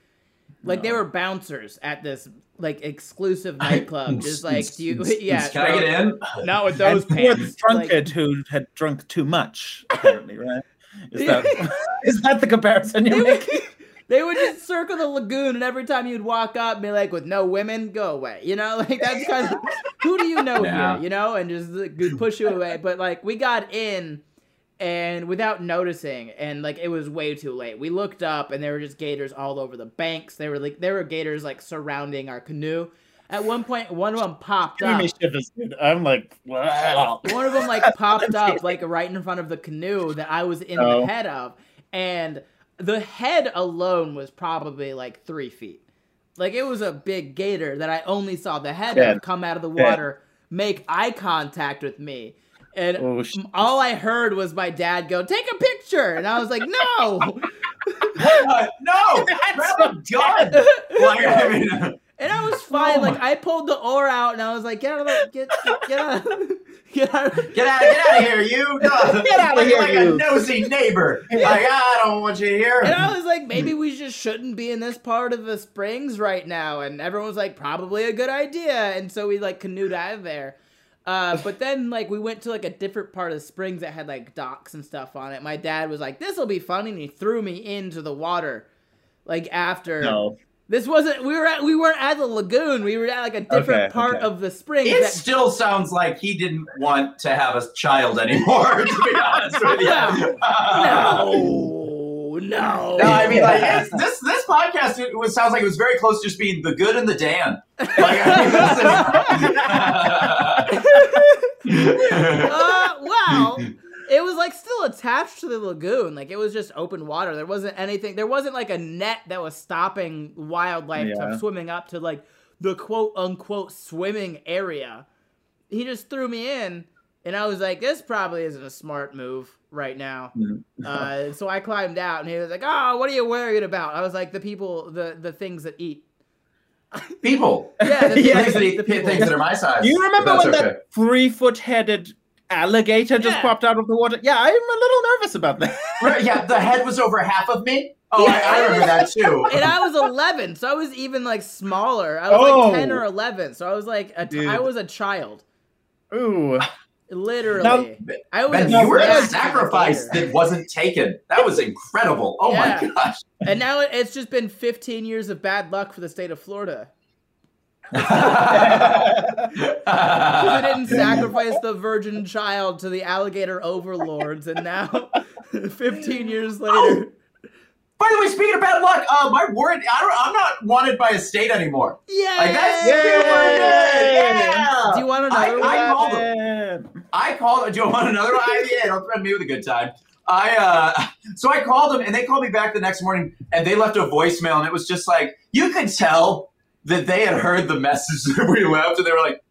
like they were bouncers at this like exclusive nightclub. just like do you yeah. Can I get in? Not with those and poor pants. drunkard Like, who had drunk too much, apparently, right? Is that is that the comparison you're they, would, they would just circle the lagoon, and every time you'd walk up, be like, "With no women, go away." You know, like that's kind of who do you know Yeah. here? You know, and just push you away. But like we got in, and without noticing, and like it was way too late. We looked up, and there were just gators all over the banks. There were like there were gators like surrounding our canoe. At one point, one of them popped up. shivers. I'm like, wow. One of them like popped up like right in front of the canoe that I was in Oh. the head of, and the head alone was probably like three feet. Like it was a big gator that I only saw the head Yeah. of come out of the Yeah. water, make eye contact with me, and Oh, all I heard was my dad go, "Take a picture," and I was like, "No." What? No, grab a gun. Like, I mean, And I was fine. Oh like I pulled the oar out, and I was like, "Get out of the get get out get out." Of, get out, get out of here, you. Get outta Like- here, like you. a nosy neighbor. Like I don't want you here. And I was like, maybe we just shouldn't be in this part of the springs right now. And everyone was like, probably a good idea. And so we like canoed out of there. Uh, but then like we went to like a different part of the springs that had like docks and stuff on it. My dad was like, "This will be fun," and he threw me into the water. Like after No. This wasn't we were at we weren't at the lagoon. We were at like a different Okay, part okay. of the spring. It that- still sounds like he didn't want to have a child anymore. To be honest with you. no, no, No, I mean, like it's, this this podcast it was, sounds like it was very close to just being the good and the Dan. Like, I mean, is- uh, well, it was like still attached to the lagoon. Like it was just open water. There wasn't anything. There wasn't like a net that was stopping wildlife Yeah. from swimming up to like the quote unquote swimming area. He just threw me in, and I was like, "This probably isn't a smart move right now." Mm. Uh, so I climbed out, and he was like, "Oh, what are you worried about?" I was like, "The people, the the things that eat." people. Yeah, the Yeah. Things that, eat, the people. things that are my size. Do you remember when okay. that three foot headed alligator just Yeah. popped out of the water. Yeah, I'm a little nervous about that. Right, yeah, the head was over half of me. Oh, I, I remember that too. and I was 11, so I was even like smaller. I was Oh. like 10 or 11, so I was like a t- Dude. I was a child, Ooh. literally. Now- I was Ben, you were a sacrifice that wasn't taken. That was incredible. Oh Yeah. my gosh. and now it's just been 15 years of bad luck for the state of Florida. Because I didn't sacrifice the virgin child to the alligator overlords, and now, 15 years later, By the way, speaking of bad luck, uh, my warrant, I don't, I'm not wanted by a state anymore. yeah. Like, that's Yay! super. Yeah. Do you want another I, I one? called them. I called. Do you want another one? I, yeah, don't threaten me with a good time. I uh, so I called them, and they called me back the next morning, and they left a voicemail, and it was just like you could tell that they had heard the message that we left, and they were like,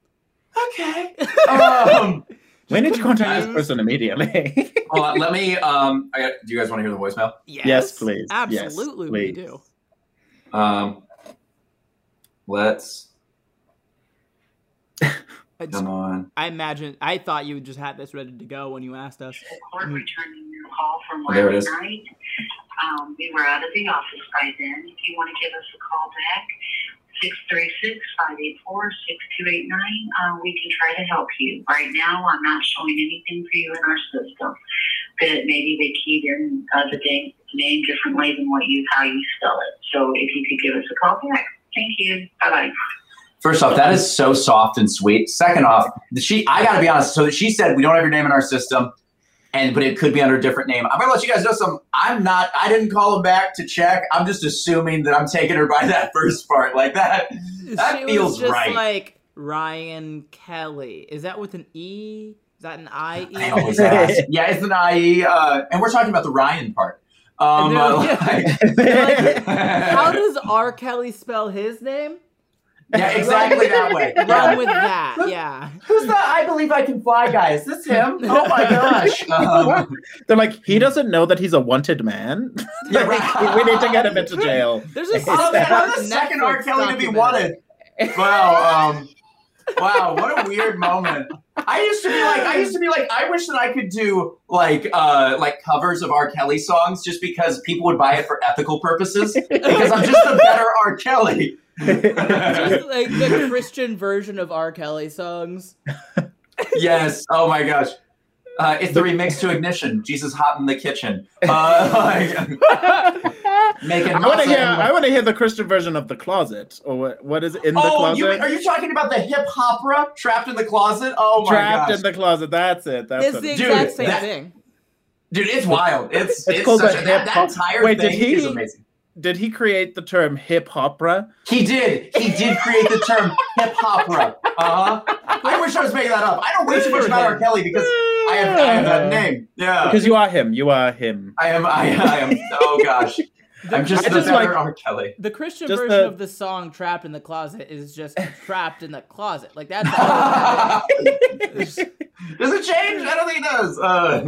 "Okay." Um, We need to contact this person immediately. hold on, let me. Um, I got, do you guys want to hear the voicemail? Yes, yes please. Yes, Absolutely, we do. Um, let's I, come on. I imagine. I thought you just had this ready to go when you asked us. Court returning your call from Oh, there it last night. Um, we were out of the office by then. If you want to give us a call back, 636-584-6289, uh, we can try to help you. Right now, I'm not showing anything for you in our system. But maybe they keyed in uh, the name, name differently than what you how you spell it. So if you could give us a call back. Thank you. Bye-bye. First off, that is so soft and sweet. Second off, she I gotta be honest. So she said we don't have your name in our system, and but it could be under a different name. I'm gonna let you guys know some. I'm not. I didn't call him back to check. I'm just assuming that I'm taking her by that first part, like that. That she feels was just right. like Ryan Kelly. Is that with an E? Is that an I E? I always ask. Yeah, it's an IE, uh, and we're talking about the Ryan part. Um, uh, they're- like- How does R. Kelly spell his name? Yeah, exactly that way. Run Yeah. with that. Yeah. Who's the I believe I can fly guy? Is this him? Oh my gosh. Um, They're like, he doesn't know that he's a wanted man. Yeah, right. we need to get him into jail. There's a Oh, man, the second R. Kelly to be wanted. Wow, um, wow, what a weird moment. I used to be like, I used to be like, I wish that I could do like, uh, like covers of R. Kelly songs just because people would buy it for ethical purposes. Because I'm just a better R. Kelly. Just like the Christian version of R. Kelly songs. yes. Oh my gosh. Uh, it's the remix to Ignition. Jesus hot in the kitchen. Uh, like, making. I want to hear. and- I want to hear the Christian version of the closet, or what? What is it in the oh, closet? you, are you talking about the hip hop opera trapped in the closet? Oh my gosh. Trapped gosh. in the closet. That's it. That's It's what the it Dude, exact same that- thing. Dude, it's wild. It's It's it's, called such a, that, hip that hop- entire Wait, did he- is amazing. Did he create the term hip opera? He did. He did create the term hip opera. Uh huh. I wish I was making that up. I don't know way too much about R. Kelly because I have, I have that name. Yeah. Because you are him. You are him. I am. I, I am. Oh gosh. I'm just I the just better like- R. Kelly. The Christian Just version the- of the song "Trapped in the Closet" is just "Trapped in the Closet." Like that's all. Does it change? I don't think it does. Uh,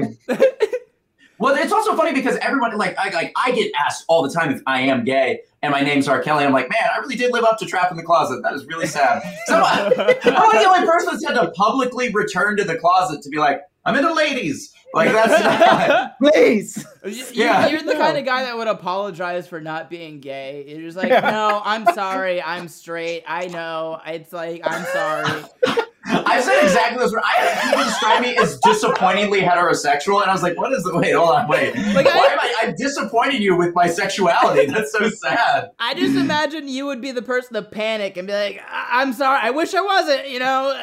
well, it's also funny because everyone like I like I get asked all the time if I am gay and my name's R. Kelly. I'm like, man, I really did live up to Trap in the Closet. That is really sad. So I'm like the only person that's had to publicly return to the closet to be like, I'm into ladies. Like that's not. Please. You- Yeah. You're the kind of guy that would apologize for not being gay. You're just like, Yeah. no, I'm sorry, I'm straight. I know. It's like, I'm sorry. I've said exactly this. I had people describe me as disappointingly heterosexual, and I was like, "What is the wait? Hold on, wait. Like, Why I- am I? I'm disappointing you with my sexuality. That's so sad." I just imagine you would be the person to panic and be like, I- I'm sorry, I wish I wasn't, you know?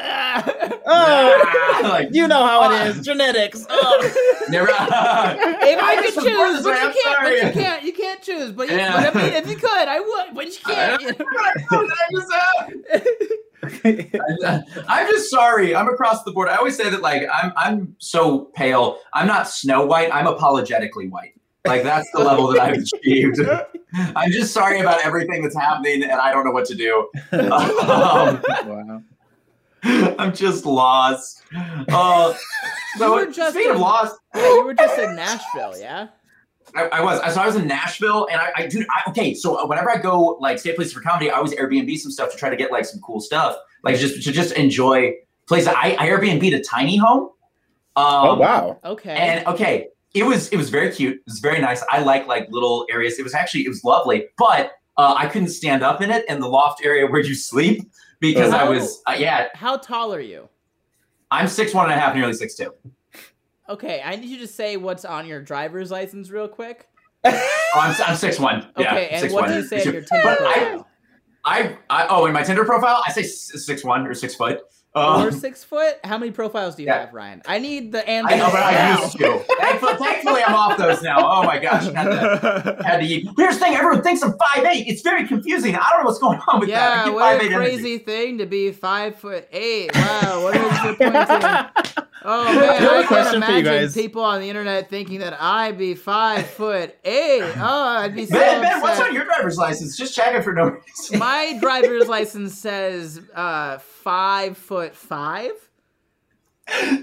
Oh, like, you know how Ah. it is. Genetics. Oh. never. If I, could just support choose, this but you I'm can't, but you can't, you can't choose. But, you, Yeah. but if, you, if you could, I would, but you can't. you know? I'm just sorry. I'm across the board. I always say that like I'm I'm so pale. I'm not Snow White. I'm apologetically white. Like that's the level that I've achieved. I'm just sorry about everything that's happening, and I don't know what to do. Um, wow. I'm just lost. Uh, You were so just speaking of lost, Yeah, you were just in Nashville, yeah? I, I was. So I was in Nashville, and I, I dude, I, okay. So whenever I go like stay places for comedy, I always Airbnb some stuff to try to get like some cool stuff, like just to just enjoy places. I, I Airbnb a tiny home, Um, oh wow. Okay. And okay, it was it was very cute. It was very nice. I like like little areas. It was actually it was lovely, but uh, I couldn't stand up in it in the loft area where you sleep because I was uh, yeah. How tall are you? I'm six one and a half, nearly six two. Okay, I need you to say what's on your driver's license real quick. Oh, I'm, I'm six one. Okay, yeah, and six what one. do you say on your Tinder But I- profile? I, I oh in my Tinder profile I say six one or six foot. Um, or six foot? How many profiles do you yeah. have, Ryan? I need the answer. I know, but I now. used to. Thankfully, thankfully, I'm off those now. Oh my gosh, had to, had to eat. Here's the thing: everyone thinks I'm five eight. It's very confusing. I don't know what's going on with that. Yeah, what 5'8" a energy. crazy thing to be five foot eight. Wow, what is disappointing? Oh man, I have a I can't for you imagine guys. people on the internet thinking that I'd be five foot eight. Oh, I'd be so Ben, Ben, what's upset. on your driver's license? Just checking for no reason. My driver's license says uh, five foot five.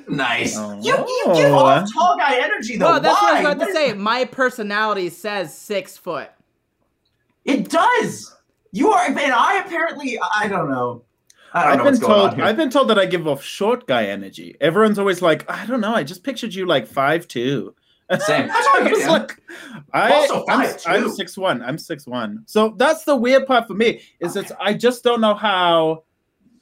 nice. Oh. You, you give off tall guy energy though. Well, that's what I was Why? about to say. is- My personality says six foot. It does. You are, and I apparently, I don't know. I don't I've know been what's going on told here. I've been told that I give off short guy energy. Everyone's always like, I don't know, I just pictured you like five two. Same. I was like, I, Also I'm, I'm six one. I'm six one. So that's the weird part for me is that I just don't know how.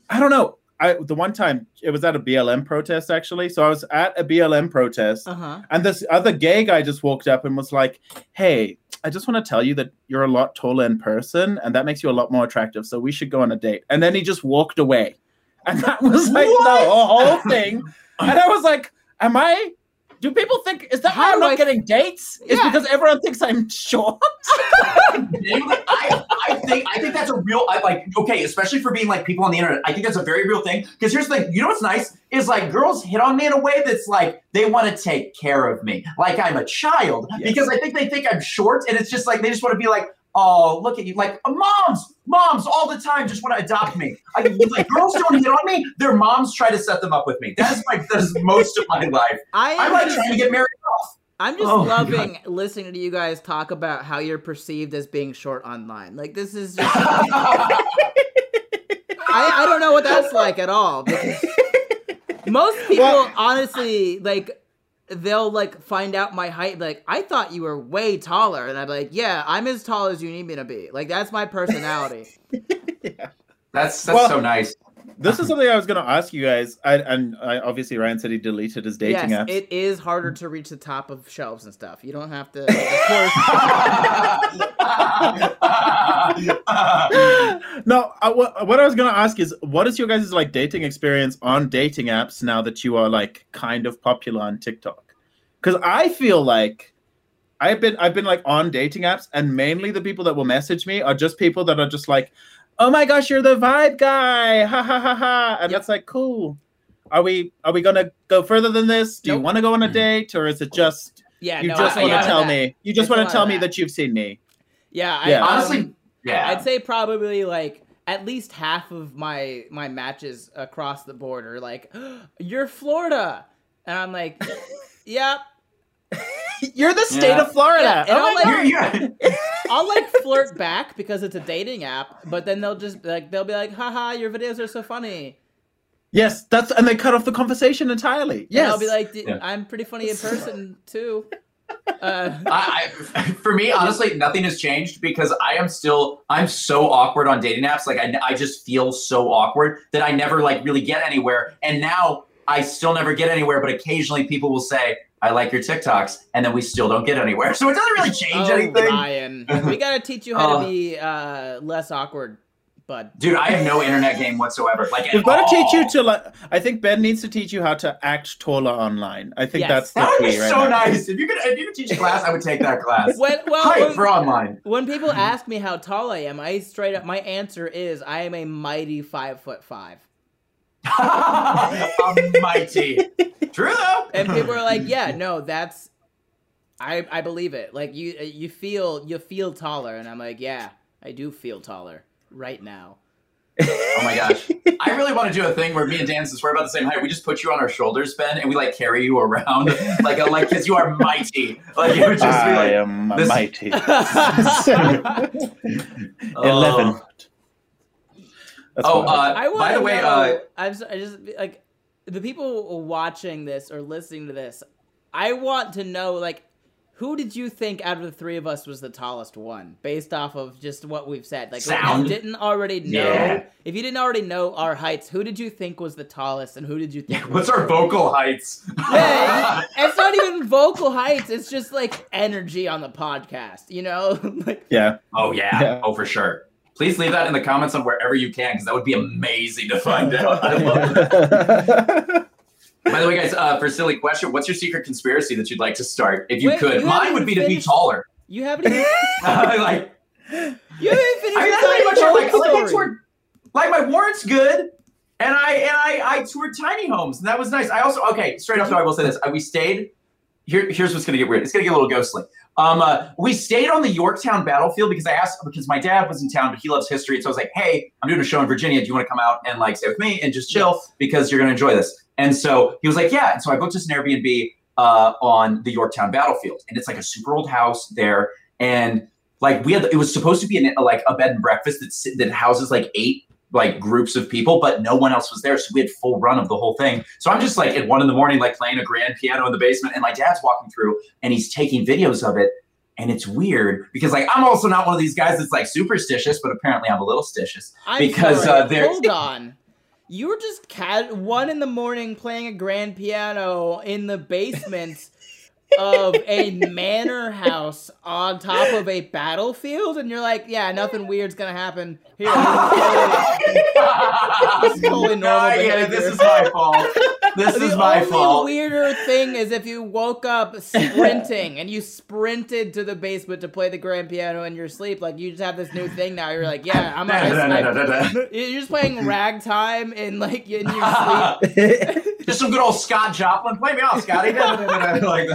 I don't know. I the one time it was at a BLM protest actually. So I was at a BLM protest, Uh huh. and this other gay guy just walked up and was like, "Hey, I just want to tell you that you're a lot taller in person, and that makes you a lot more attractive. So we should go on a date." And then he just walked away, and that was like What? the whole thing. And I was like, "Am I?" Do people think is that How why I'm not I- getting dates? Is Yeah. because everyone thinks I'm short? I, I think I think that's a real I like okay, especially for being like people on the internet. I think that's a very real thing. Because here's the thing, you know what's nice is like girls hit on me in a way that's like they want to take care of me, like I'm a child. Yes. Because I think they think I'm short, and it's just like they just want to be like, oh, look at you, like moms, moms all the time just want to adopt me. I, like girls don't hit on me; their moms try to set them up with me. That's my that's most of my life. I I'm like just, trying to get married off. I'm just Oh loving listening to you guys talk about how you're perceived as being short online. Like this is just I, I don't know what that's like at all. most people Well- honestly like they'll like find out my height like I thought you were way taller and I'm like, yeah, I'm as tall as you need me to be. Like that's my personality. That's that's Well, so nice. This is um, something I was going to ask you guys. I, and I, obviously, Ryan said he deleted his dating yes, apps. it is harder to reach the top of shelves and stuff. You don't have to of course no, uh, I, what, what I was going to ask is, what is your guys' like dating experience on dating apps now that you are like kind of popular on TikTok? Because I feel like I've been I've been like on dating apps, and mainly the people that will message me are just people that are just like, "Oh my gosh, you're the vibe guy!" Ha ha ha ha, and Yep. that's like cool. Are we are we gonna go further than this? Do you want to go on a date, or is it just Yeah, you no, just want to tell me? You just want to tell me that. that you've seen me. Yeah, I, Yeah. um, Honestly, yeah. I'd say probably like at least half of my my matches across the border are like, "You're Florida," and I'm like, "Yep." You're the state Yeah. of Florida. Yeah, and Oh I'll like- You're- you're- I'll like flirt back because it's a dating app, but then they'll just like they'll be like, "Haha, your videos are so funny." Yes, that's and they cut off the conversation entirely. And Yes, I'll be like, Yeah. "I'm pretty funny in person too." Uh, I, I, for me, honestly, nothing has changed because I am still, I'm so awkward on dating apps. Like, I, I just feel so awkward that I never, like, really get anywhere. And now I still never get anywhere, but occasionally people will say, I like your TikToks, and then we still don't get anywhere. So it doesn't really change oh, anything. Ryan, we gotta teach you how Uh. to be uh, less awkward, bud. Dude, I have no internet game whatsoever. Like, We've got to teach you to like. I think Ben needs to teach you how to act taller online. I think Yes. that's the That would be key right so now. nice. If you could, if you could teach a class, I would take that class. When, well, Hype when- for online. When people ask me how tall I am, I straight up my answer is I am a mighty five foot five. I'm mighty. True though. And people are like, "Yeah, no, that's I I believe it. Like you you feel you feel taller." And I'm like, "Yeah, I do feel taller right now." Oh my gosh. I really want to do a thing where me and Dan, since we're about the same height, we just put you on our shoulders, Ben, and we like carry you around like a, like because you are mighty. Like it would just be I like am this- mighty. oh. Eleven. That's Oh, I- uh, I want by the way, uh, I'm s- I just like the people watching this or listening to this, I want to know like who did you think out of the three of us was the tallest one based off of just what we've said? Like Sound. if you didn't already know Yeah. if you didn't already know our heights, who did you think was the tallest and who did you think was What's our vocal heights? Yeah, it's not even vocal heights, it's just like energy on the podcast, you know? like Yeah. Oh yeah. Yeah. Oh for sure. Please leave that in the comments on wherever you can, because that would be amazing to find out. I love it. By the way, guys, uh, for silly question, what's your secret conspiracy that you'd like to start? If you Wait, could, you mine would be to be taller. you haven't even like, you haven't finished I mean, that's pretty much tiny it. Like, home like, I story. toured, like my warrant's good, and I and I I toured tiny homes, and that was nice. I also okay, straight up though, I will say this: I, we stayed. Here, here's what's gonna get weird. It's gonna get a little ghostly. Um, uh, we stayed on the Yorktown battlefield because I asked because my dad was in town, but he loves history. So I was like, "Hey, I'm doing a show in Virginia. Do you want to come out and like stay with me and just chill because you're gonna enjoy this?" And so he was like, "Yeah." And so I booked us an Airbnb uh, on the Yorktown battlefield, and it's like a super old house there, and like we had it was supposed to be an, like a bed and breakfast that that houses like eight like groups of people but no one else was there so we had full run of the whole thing so i'm just like at one in the morning like playing a grand piano in the basement and my dad's walking through and he's taking videos of it and it's weird because like i'm also not one of these guys that's like superstitious but apparently i'm a little stitious I'm because, sorry, uh, there- hold on. You were just cat one in the morning playing a grand piano in the basement of a manor house on top of a battlefield, and you're like, "Yeah, nothing weird's gonna happen here." This is totally No, I get it. this is my fault this the is my only fault weirder thing is if you woke up sprinting and you sprinted to the basement to play the grand piano in your sleep. Like you just have this new thing now. You're like, yeah, I'm. Da. You're just playing ragtime in like in your sleep. Just some good old Scott Joplin. Play me off, Scotty. like.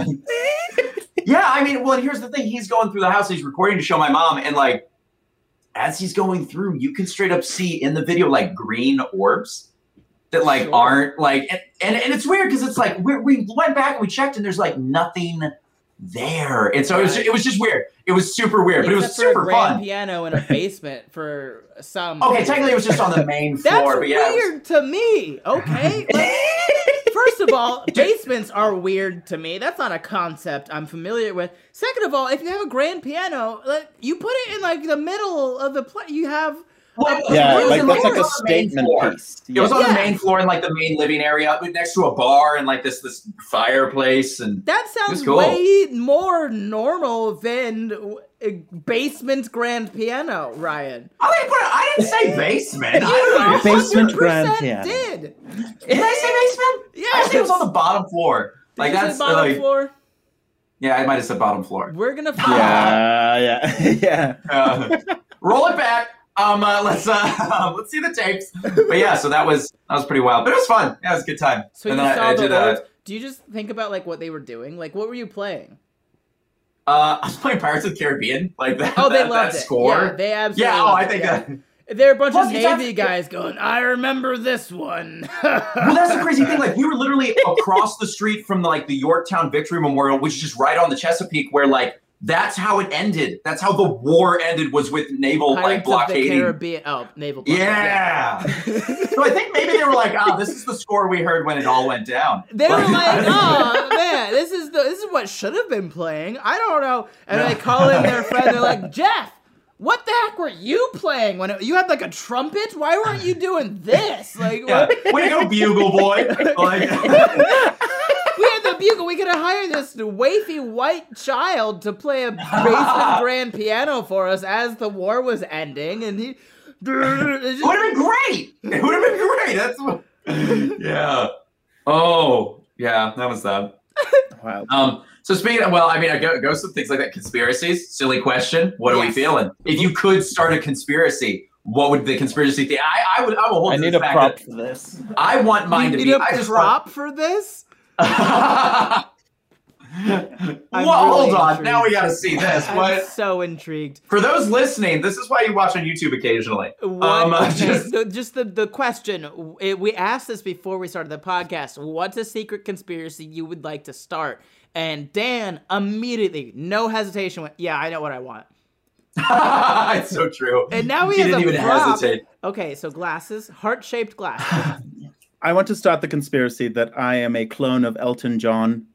Yeah, I mean, well, and here's the thing. He's going through the house. He's recording to show my mom, and like, as he's going through, you can straight up see in the video like green orbs that like Sure. aren't like, and and, and it's weird because it's like we we went back and we checked, and there's like nothing there, and so it was it was just weird. It was super weird, but it was Except super fun. piano in a basement for some. Okay, technically it was just on the main That's floor, but yeah. it was- weird to me. Okay. Like, First of all, basements are weird to me. That's not a concept I'm familiar with. Second of all, if you have a grand piano, like you put it in like the middle of the play. You have Well, yeah, it was like that's like a on the main statement floor. piece. It was on Yeah. the main floor in like the main living area, but next to a bar and like this this fireplace and that sounds cool. way more normal than uh, basement grand piano, Ryan. I didn't put it, I didn't say basement. I don't know. Basement grand piano. Did Did I say basement? yeah? I think it was on the bottom floor. Like Did you say that's bottom like floor. yeah, I might have said bottom floor. We're gonna find Yeah, yeah, yeah. Uh, roll it back. Um, uh, let's uh, let's see the tapes. But yeah, so that was that was pretty wild, but it was fun. Yeah, it was a good time. So and you saw I, I the did. Uh. Do you just think about like what they were doing? Like what were you playing? uh, I was playing Pirates of the Caribbean. Like that. Oh, they that, loved that it. score. Yeah, they absolutely. Yeah, oh, I think yeah. that. They're a bunch Plus, of Navy guys going. I remember this one. Well, that's the crazy thing. Like, we were literally across the street from like the Yorktown Victory Memorial, which is just right on the Chesapeake, where like that's how it ended. That's how the war ended was with naval like Pirates the blockading. Caribbean. Oh, naval. blockade, Yeah. so I think maybe they were like, "Oh, this is the score we heard when it all went down." They were like, "Oh man, this is the this is what should have been playing." I don't know. And they call in their friend. They're like, "Jeff, what the heck were you playing when it, you had like a trumpet? Why weren't you doing this? Like, Yeah. what? Way to go, bugle boy! Like, the bugle. We could have hired this wafy white child to play a basement grand piano for us as the war was ending, and he. it would have been great. It would have been great. That's what. Yeah. Oh, yeah. That was sad. Wow. Um, so speaking of, well, I mean, I go, go some things like that. Conspiracies, silly question. What are we feeling? If you could start a conspiracy, what would the conspiracy think? I, I would, I will hold I to need the a fact prop that for this. I want mine you to need be. a I just prop for this? Well, hold really on. intrigued. Now we got to see this. I'm so intrigued. For those listening, this is why you watch on YouTube occasionally. What, Um, okay, just- so just the, the question it, we asked this before we started the podcast what's a secret conspiracy you would like to start and dan immediately no hesitation went yeah i know what i want it's so true. and now we he have didn't a even prop. hesitate. okay so glasses heart-shaped glasses I want to start the conspiracy that I am a clone of Elton John,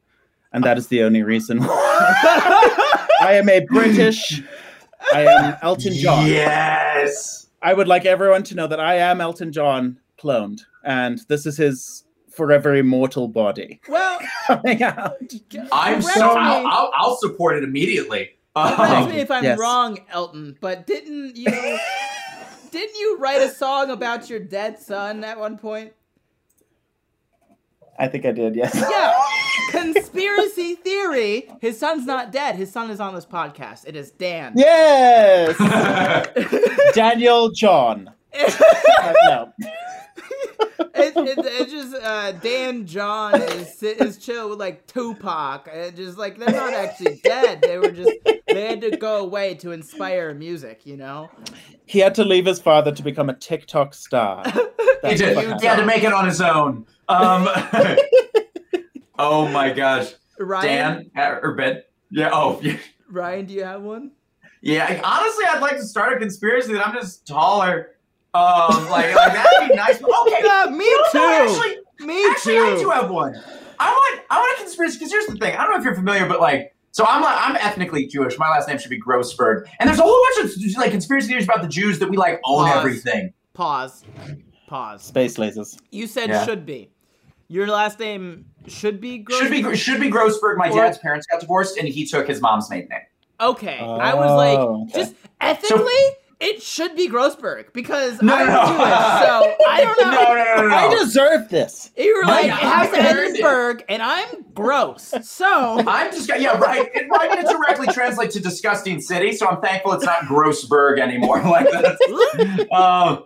and that is the only reason. I am a British. I am Elton John. Yes. I would like everyone to know that I am Elton John cloned, and this is his forever immortal body Well, coming out. I'm correct so. I'll, I'll, I'll support it immediately. correct Um, me if I'm Yes. wrong, Elton, but didn't you didn't you write a song about your dead son at one point? I think I did. Yes. Yeah. Conspiracy theory. His son's not dead. His son is on this podcast. It is Dan. Yes. Daniel John. Uh, no. it, it, it's just uh, Dan John is is chill with like Tupac. It just like they're not actually dead. They were just they had to go away to inspire music. You know. He had to leave his father to become a TikTok star. he did. He had to make it on his own. Um, oh my gosh, Ryan. Dan uh, or Ben? Yeah. Oh, yeah. Ryan, do you have one? Yeah, I- honestly, I'd like to start a conspiracy that I'm just taller. Um, like, like that'd be nice. Okay, Yeah, me know, too. no, Actually, Me actually, I do have one. I want, I want a conspiracy because here's the thing. I don't know if you're familiar, but like, so I'm, like, I'm ethnically Jewish. My last name should be Grossberg, and there's a whole bunch of like conspiracy theories about the Jews that we like own Pause. everything. Pause. Pause. Space lasers. You said Yeah. should be. Your last name should be. Should be, should be Grossberg. My Or- dad's parents got divorced, and he took his mom's maiden name. Okay, I was like, Oh, okay. just ethically, it should be Grossberg because No, I'm no, no. So I don't know. No, no, no, no, no. I deserve this. You were No, like, yeah, it has to I end heard in it. And I'm gross. So I'm just yeah right. It might gonna directly translate to disgusting city, so I'm thankful it's not Grossberg anymore. Like that. Um.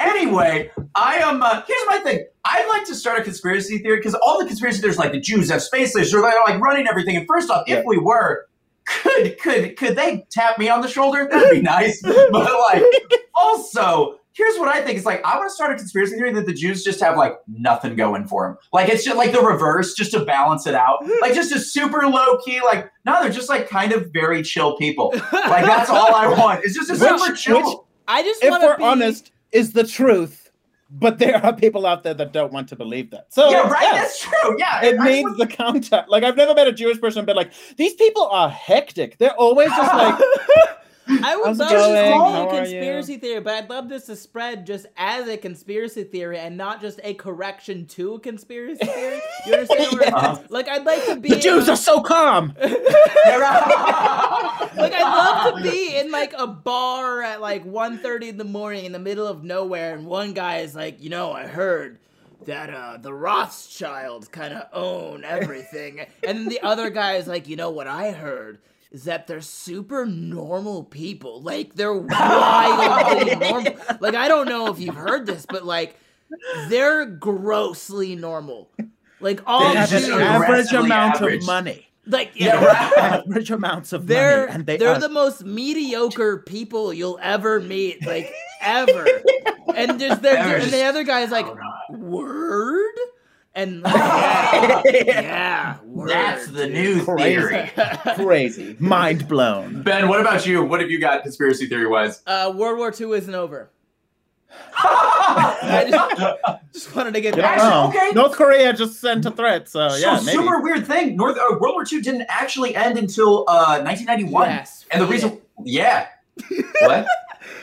Anyway, I am. Uh, here's my thing. I'd like to start a conspiracy theory because all the conspiracy theories, like the Jews have space lasers, or they're like running everything. And first off, Yeah. if we were, could could could they tap me on the shoulder? That'd be nice. but like, also. Here's what I think. It's like I want to start a conspiracy theory that the Jews just have like nothing going for them. Like it's just like the reverse, just to balance it out. Like just a super low key. Like no, they're just like kind of very chill people. Like that's all I want. It's just a Which- super chill. which- I just If want to we're be honest, is the truth. But there are people out there that don't want to believe that. So yeah, right. yes, That's true. Yeah, it I needs the counter. Like I've never met a Jewish person and been like, these people are hectic. They're always just like, I would How's love to call it a conspiracy theory, but I'd love this to spread just as a conspiracy theory and not just a correction to a conspiracy theory. You understand? Uh-huh. Like I'd like to be the Jews in- are so calm. Like I'd love to be in like a bar at like 1.30 in the morning in the middle of nowhere, and one guy is like, you know, I heard that uh the Rothschilds kind of own everything, and then the other guy is like, you know what I heard is that they're super normal people, like they're wildly normal. Like I don't know if you've heard this, but like they're grossly normal. Like all They They have just an Jews, average aggressively amount average. of money. like Yeah, right. Average amounts of they're money, and they they're are the most mediocre people you'll ever meet, like ever. and just they're, and the just- other guy's like, Oh, word, and like, yeah, yeah, word, That's the dude." new theory. crazy, mind blown. Ben, what about you? What have you got conspiracy theory wise? uh, World War II isn't over. I Just wanted to get that. Actually, Oh, okay. North Korea just sent a threat, so so yeah, maybe. super weird thing. North uh, World War II didn't actually end until uh, 1991, Yes, and the feed reason, yeah, what?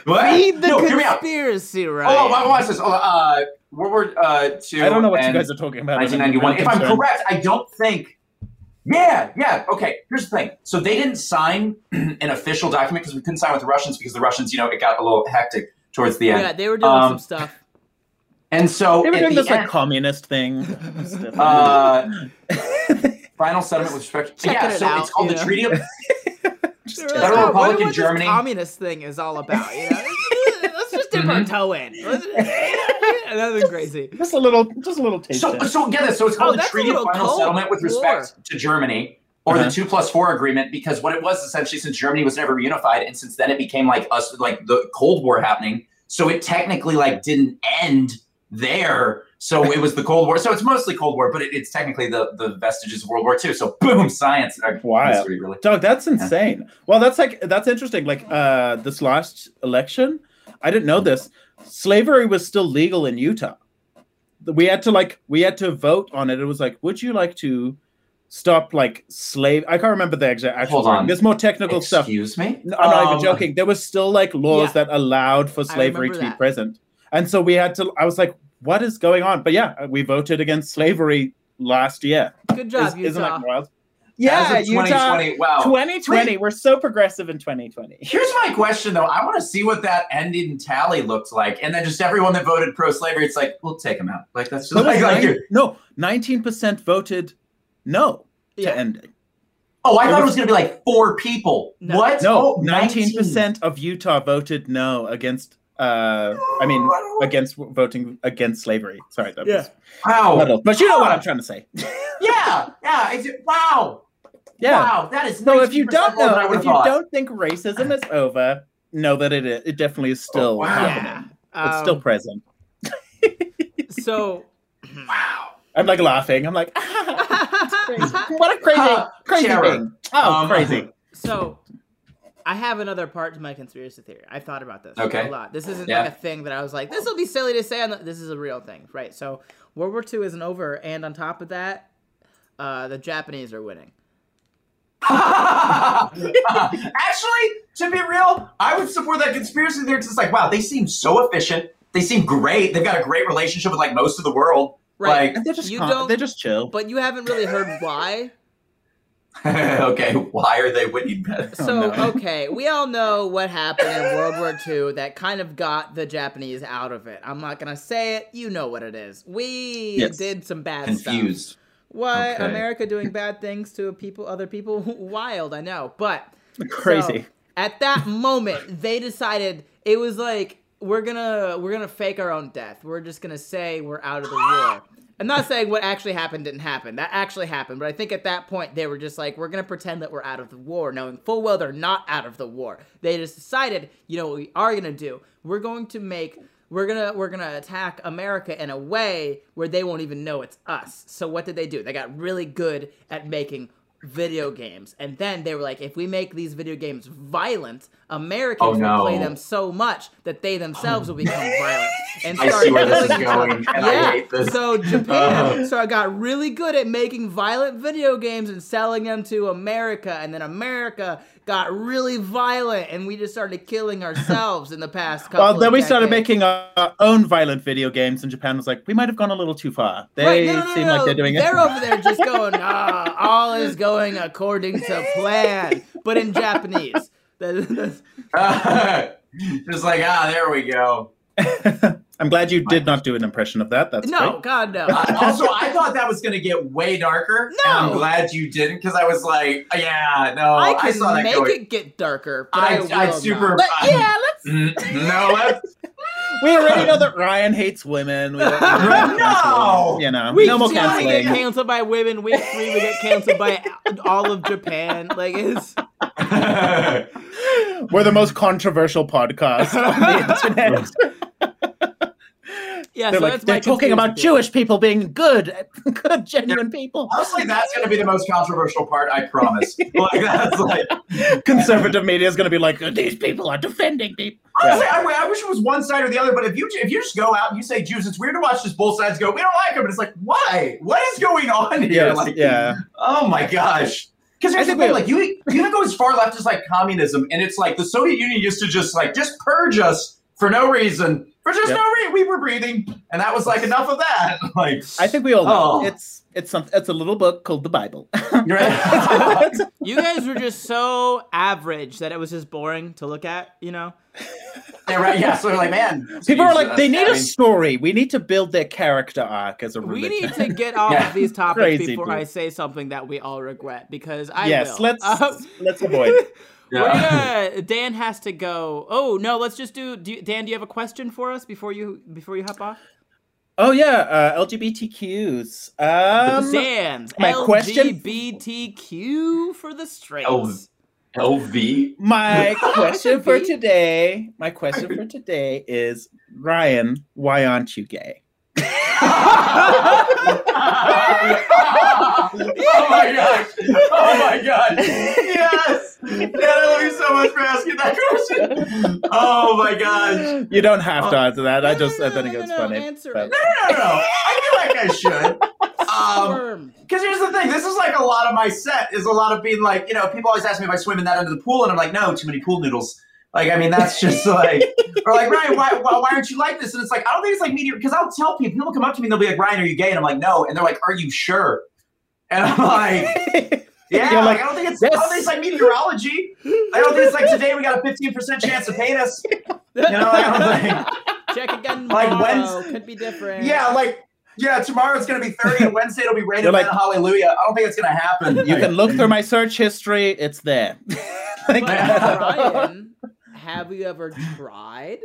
What? Read the no, hear me out. conspiracy, right? Oh, wha- watch this. Oh, uh, World War uh, II. I don't know what you and guys are talking about. 1991. If I'm correct, I don't think. Yeah, yeah. Okay. Here's the thing. So they didn't sign an official document because we couldn't sign with the Russians because the Russians, you know, it got a little hectic towards the end. yeah, they were doing Um, some stuff. And so They were at doing the this like communist thing. uh, final settlement with respect. Checking yeah, it so out, it's called the know. Treaty of. They were Federal "Oh, Republic wonder in Germany." This communist thing is all about. You know? Let's just dip our Mhm. toe in. Let's- Nothing crazy. just a little, just a little taste. So, test. so get this. So it's Oh, called the Treaty of Final Cold Settlement with respect War. to Germany, or Uh-huh. the two plus four agreement, because what it was essentially, since Germany was never reunified, and since then it became like us, like the Cold War happening. So it technically like didn't end there. So it was the Cold War. So it's mostly Cold War, but it, it's technically the the vestiges of World War II. So boom, science. Wild. history, really. Dog, that's insane. Well, that's like that's interesting. Like uh this last election, I didn't know this. Slavery was still legal in Utah. we had to like we had to vote on it. It was like, would you like to stop like slave? I can't remember the exact actual. Hold word. on. There's more technical stuff. Excuse me. No, I'm not Um, even joking. There was still like laws Yeah. that allowed for slavery to remember be present, and so we had to. I was like, what is going on? But yeah, we voted against slavery last year. Good job, Is, isn't Utah. that wild? As Yeah, Utah. 2020. Wow. 2020. We're so progressive in 2020. Here's my question though. I want to see what that ending tally looked like, and then just everyone that voted pro-slavery, it's like we'll take them out. Like that's just What was like, like nine- no, 19% voted no to ending. oh, I it thought it was- was gonna be like four people. No. What? No, Oh, 19% of Utah voted no against. Uh, I mean, against voting against slavery. Sorry, that Yeah. was Wow. But you know what I'm trying to say. Yeah. Yeah. It's, wow. Yeah. Wow. That is. So if you don't more than I know, would've if you thought. don't think racism is over, know that it is. It definitely is still Oh, wow. happening. Yeah. It's still Um, present. so. Wow. I'm like laughing. I'm like, what a crazy, Uh, crazy Chara. thing. Oh, Um, crazy. So, I have another part to my conspiracy theory. I thought about this Okay. a lot. This isn't Yeah. like a thing that I was like, this will be silly to say. On the, this is a real thing, right? So, World War II isn't over, and on top of that, uh, the Japanese are winning. Actually, to be real, I would support that conspiracy theory 'cause it's like, wow, they seem so efficient. They seem great. They've got a great relationship with like most of the world. Right. And they're just, You calm- don't- they're just chill. But you haven't really heard why. Okay, why are they winning then? Oh, So, no. okay, we all know what happened in World War II that kind of got the Japanese out of it. I'm not going to say it. You know what it is. We Yes. did some bad stuff. Why Okay. America doing bad things to people, other people? Wild, I know. But Crazy. so, at that moment, they decided it was like we're gonna we're gonna fake our own death. We're just gonna say we're out of the war. I'm not saying what actually happened didn't happen. That actually happened, but I think at that point they were just like, we're gonna pretend that we're out of the war, knowing full well they're not out of the war. They just decided, you know what we are gonna do? We're going to make we're gonna we're gonna attack America in a way where they won't even know it's us. So what did they do? They got really good at making video games, and then they were like, if we make these video games violent, Americans Oh, will play them so much that they themselves will become violent and I see where this is going, and I Yeah. hate this. So Japan, Uh. so I got really good at making violent video games and selling them to America, and then America got really violent, and we just started killing ourselves in the past couple. Well, then of we started making our own violent video games, and Japan was like, we might have gone a little too far. They Right, no, no, no, seem no. like they're doing it. They're over there just going, ah, all is going according to plan, but in Japanese. That- that's- Just like, ah, there we go. I'm glad you did not do an impression of that. That's no, great. God, no. Uh, also, I thought that was going to get way darker. No. And I'm glad you didn't because I was like, yeah, no. I can I, can saw that make going. it get darker, but I- I, will I super- But I- yeah, let's. Mm, no, let's. We already know that Ryan hates women. We No! you know, Week no more two, we get canceled by women. Week three, we get canceled by all of Japan. Like it's We're the most controversial podcast on the internet. yeah. they're so like, that's they're talking about theory. Jewish people being good, good, genuine people. Honestly, that's going to be the most controversial part. I promise. like that's like. Conservative media is going to be like, these people are defending people. Honestly, I, I wish it was one side or the other. But if you if you just go out and you say Jews, it's weird to watch just both sides go. We don't like them. And it's like, why? What is going on here? Yes, like, yeah. Oh my gosh. Because I here's the think thing, like you, you even go as far left as like communism, and it's like the Soviet Union used to just like just purge us for no reason, for just Yep. no reason. We were breathing, and that was like enough of that. Like, I think we all know Oh. it's it's some it's a little book called the Bible. right? You guys were just so average that it was just boring to look at. You know. Yeah, right. Yeah. So they're like, man, People are like, they need I a mean, story. We need to build their character arc as a We need to get off Yeah. of these topics Crazy, before dude. I say something that we all regret because I yes, will. let's Uh, let's avoid. we're yeah. gonna, Dan has to go. Oh no, let's just do, do. Dan, do you have a question for us before you before you hop off? Oh yeah, uh, LGBTQs. Um, Dan's my question- LGBTQ for the straights. Oh. LV. my question for today, my question for today is Ryan, why aren't you gay? oh my gosh! Oh my god! Yes! Dan, I love you so much for asking that question. Oh my gosh. You don't have to oh. answer that. I just I think it's funny. answer but- it. No, no, no, no. I feel like I should. Um, Because here's the thing, this is like a lot of my set is a lot of being like, you know, people always ask me if I swim in that under the pool, and I'm like, no, too many pool noodles. Like, I mean, that's just like, or like, Ryan, why, why, why aren't you like this? And it's like, I don't think it's like media, because I'll tell people, people come up to me and they'll be like, Ryan, are you gay? And I'm like, no. And they're like, are you sure? And I'm like, yeah, You're like, like, I don't think it's, I don't think it's like meteorology. I don't think it's like today we got a 15% chance of penis. You know, I don't think. Check again Like tomorrow. Wednesday- Could be different. Yeah, like, yeah, tomorrow it's going to be 30 and Wednesday it'll be rated You're like- like, hallelujah. I don't think it's going to happen. You can look through my search history. It's there. Like- But Ryan, have you ever tried?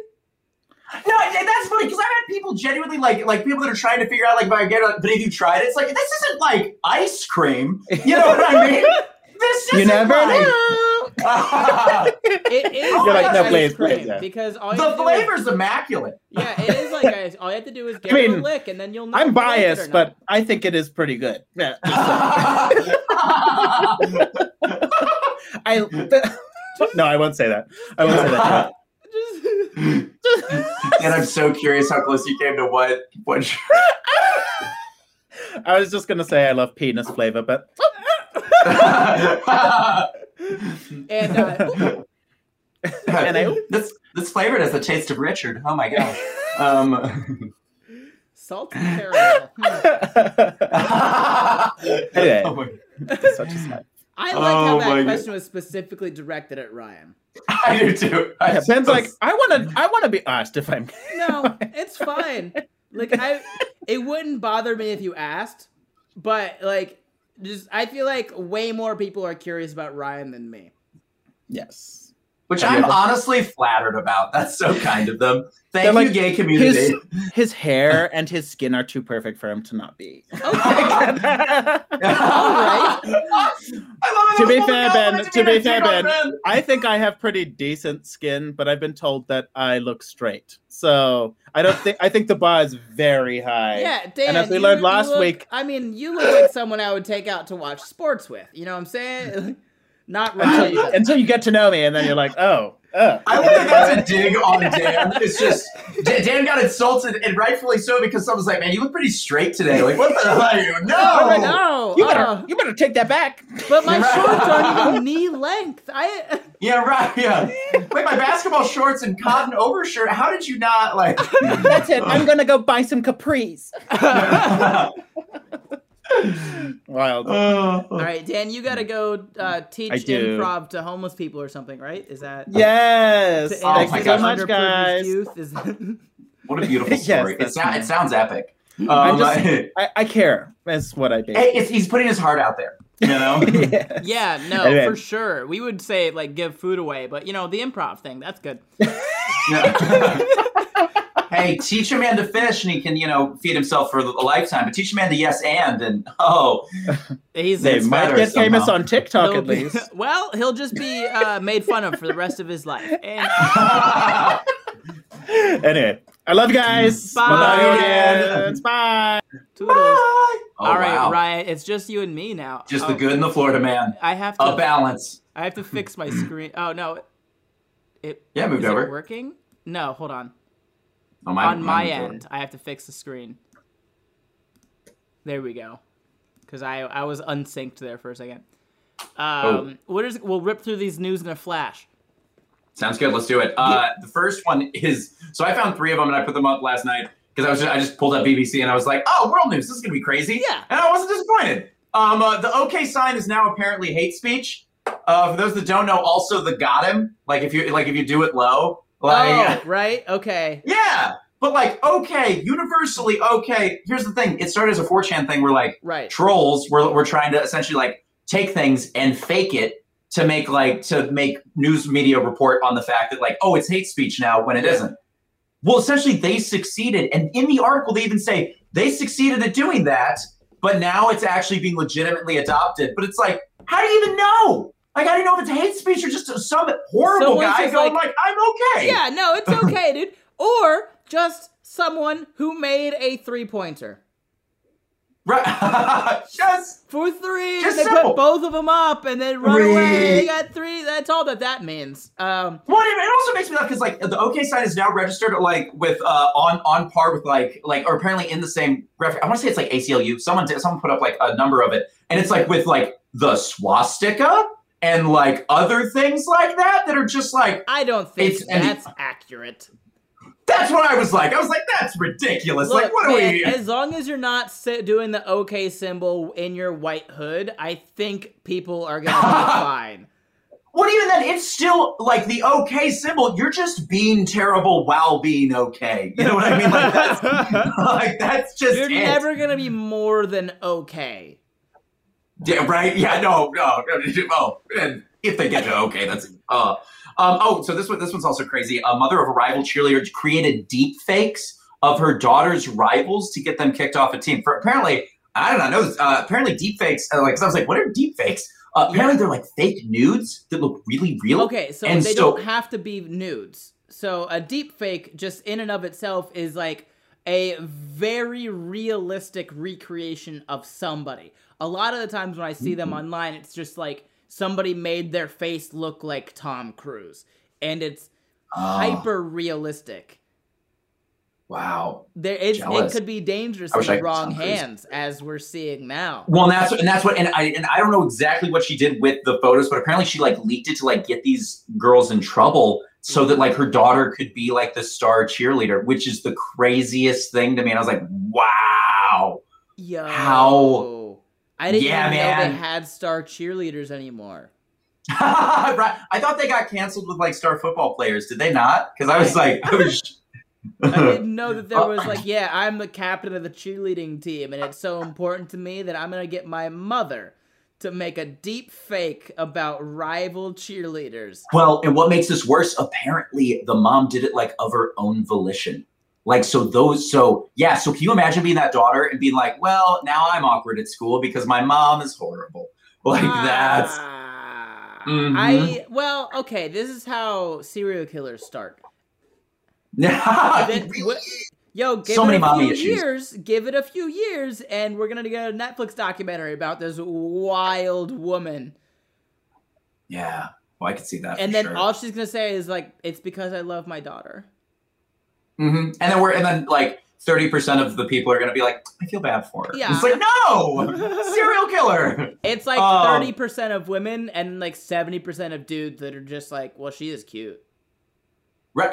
No, that's funny because I've had people genuinely like like people that are trying to figure out like if I get it, but if you tried it, it's like this isn't like ice cream. You know what I mean? This you isn't never like, know. It is You're like, like, no, ice please, cream please, yeah. because all you the have to do is- immaculate. yeah, it is like ice. All you have to do is get I it a lick, and then you'll know. I'm if you like it or biased, but I think it is pretty good. Yeah. I no, I won't say that. I won't say that. and I'm so curious how close you came to what what. I was just gonna say I love penis flavor, but and uh, And I- this this flavored has the taste of Richard. Oh my gosh. Um, salty caramel. Hmm. Anyway. Oh my- such a slut. I like how Oh that my question was specifically directed at Ryan. I do too. I Yeah, Ben's just- like, I wanna I wanna be asked if I'm No, it's fine. Like I, it wouldn't bother me if you asked, but like, just I feel like way more people are curious about Ryan than me. Yes. Which Have I'm ever- honestly flattered about. That's so kind of them. Thank They're you, like, gay community. His his hair and his skin are too perfect for him to not be. Okay. I. To be fair, Ben, moment to be fair, Ben, I think I have pretty decent skin, but I've been told that I look straight. So I don't think I think the bar is very high. Yeah, Dan. And as we you- learned last look- week- I mean, you look like someone I would take out to watch sports with. You know what I'm saying? Not Until you, until you get to know me, and then you're like, oh, oh. I love that that's a dig on Dan. It's just Dan, Dan got insulted, and rightfully so, because someone's like, "Man, you look pretty straight today." Like, what the hell are you? No, Alright, no, You better, uh, you better take that back. but my right. shorts aren't even knee length. I yeah, right, yeah. Wait, my basketball shorts and cotton overshirt. How did you not like? That's it. I'm gonna go buy some capris. Wild. All right, Dan, you got to go uh, teach improv to homeless people or something, right? Is that Yes. to Oh Thank my you gosh. so much, guys. Youth? Is that... what a beautiful Yes, story. it, that's sound, me. it sounds epic. Um, I'm just- I, I care. That's what I do. hey, it's, he's putting his heart out there. You know. Yes. yeah, no, Anyway. for sure. We would say like give food away, but you know the improv thing, that's good. Yeah. hey, teach a man to fish, and he can, you know, feed himself for a lifetime. But teach a man to yes and, and oh, He's They It's might better get famous on TikTok he'll at be- least. well, he'll just be uh, made fun of for the rest of his life. And anyway, I love you guys. Bye. Bye, audience. Bye. toodles. oh, All right, wow. Ryan, it's just you and me now. Just oh, the good and the Florida man. I have to, A to. balance. I have to fix my screen. Oh no, it Yeah, moved is over. it working? No, hold on. Oh, mine- on my end, I have to fix the screen. There we go. Because I I was unsynced there for a second. Oh. Um, what is? We'll rip through these news in a flash. Sounds good. Let's do it. Uh, the first one is so I found three of them and I put them up last night because I was just, I just pulled up BBC and I was like, oh, world news. This is gonna be crazy. Yeah. And I wasn't disappointed. Um, uh, the OK sign is now apparently hate speech. Uh, for those that don't know, also the got him. Like if you like if you do it low, like oh, right. Okay. yeah. But like okay, universally okay. Here's the thing. It started as a 4chan thing where like Right. trolls were, were trying to essentially like take things and fake it to make like to make news media report on the fact that like oh it's hate speech now when it not well essentially they succeeded and in the article they even say they succeeded at doing that but now it's actually being legitimately adopted but it's like how do you even know like how do you know if it's hate speech or just some horrible Someone's guy going like- like, i'm okay Yeah. No, it's okay, dude. Or just someone who made a three pointer. Right. Just For three, Just they simple. put both of them up and then run Three. away. They got three. That's all that that means. Um, Well, it it also makes me laugh because like the OK sign is now registered like with uh on on par with like like or apparently in the same graphic. I want to say it's like ACLU. Someone did, someone put up like a number of it, and it's like with like the swastika and like other things like that that are just like I don't think that's accurate. that's what I was like. I was like that's ridiculous. Look, like what are man, we? as long as you're not doing the OK symbol in your white hood, I think people are gonna be fine. What even then? It's still like the OK symbol. You're just being terrible while being okay. You know what I mean? Like that's like that's just You're it. never gonna be more than okay. Yeah, right. Yeah, no, no, no. Oh, and if they get to okay, that's uh. Um, oh, so this one, this one's also crazy. A mother of a rival cheerleader created deep fakes of her daughter's rivals to get them kicked off a team. For apparently, I do not know. Uh, apparently, deep fakes. Uh, like, I was like, what are deep fakes? Uh, apparently, they're like fake nudes that look really real. Okay, so And they so- don't have to be nudes. So a deep fake, just in and of itself, is like a very realistic recreation of somebody. A lot of the times when I see Mm-hmm. them online, it's just like somebody made their face look like Tom Cruise, and it's Oh, hyper realistic. Wow. There, it's, it could be dangerous in the wrong hands, as we're seeing now. Well, and that's and that's what and I and I don't know exactly what she did with the photos, but apparently she like leaked it to like get these girls in trouble so that like her daughter could be like the star cheerleader, which is the craziest thing to me. And I was like, wow. Yo, How- I didn't Yeah, even know they had star cheerleaders anymore. right. I thought they got canceled with like star football players. Did they not? Because I was like, oh, I was. I didn't know that there was like, yeah, I'm the captain of the cheerleading team, and it's so important to me that I'm gonna get my mother to make a deep fake about rival cheerleaders. Well, and what makes this worse, apparently the mom did it like of her own volition. Like, so those, so yeah, so can you imagine being that daughter and being like, well, now I'm awkward at school because my mom is horrible. Like, that's, Ah, Mhm. I well, okay. This is how serial killers start. Really? Then- wh- Yo, give So it many a mommy few issues. years. Give it a few years, and we're gonna get a Netflix documentary about this wild woman. yeah. Well, I could see that. And then sure. all she's gonna say is like, "It's because I love my daughter." Mhm. and then we're, and then like 30% of the people are going to be like, I feel bad for her. Yeah. It's like, no, serial killer. It's like Um, thirty percent of women and like seventy percent of dudes that are just like, "Well, she is cute."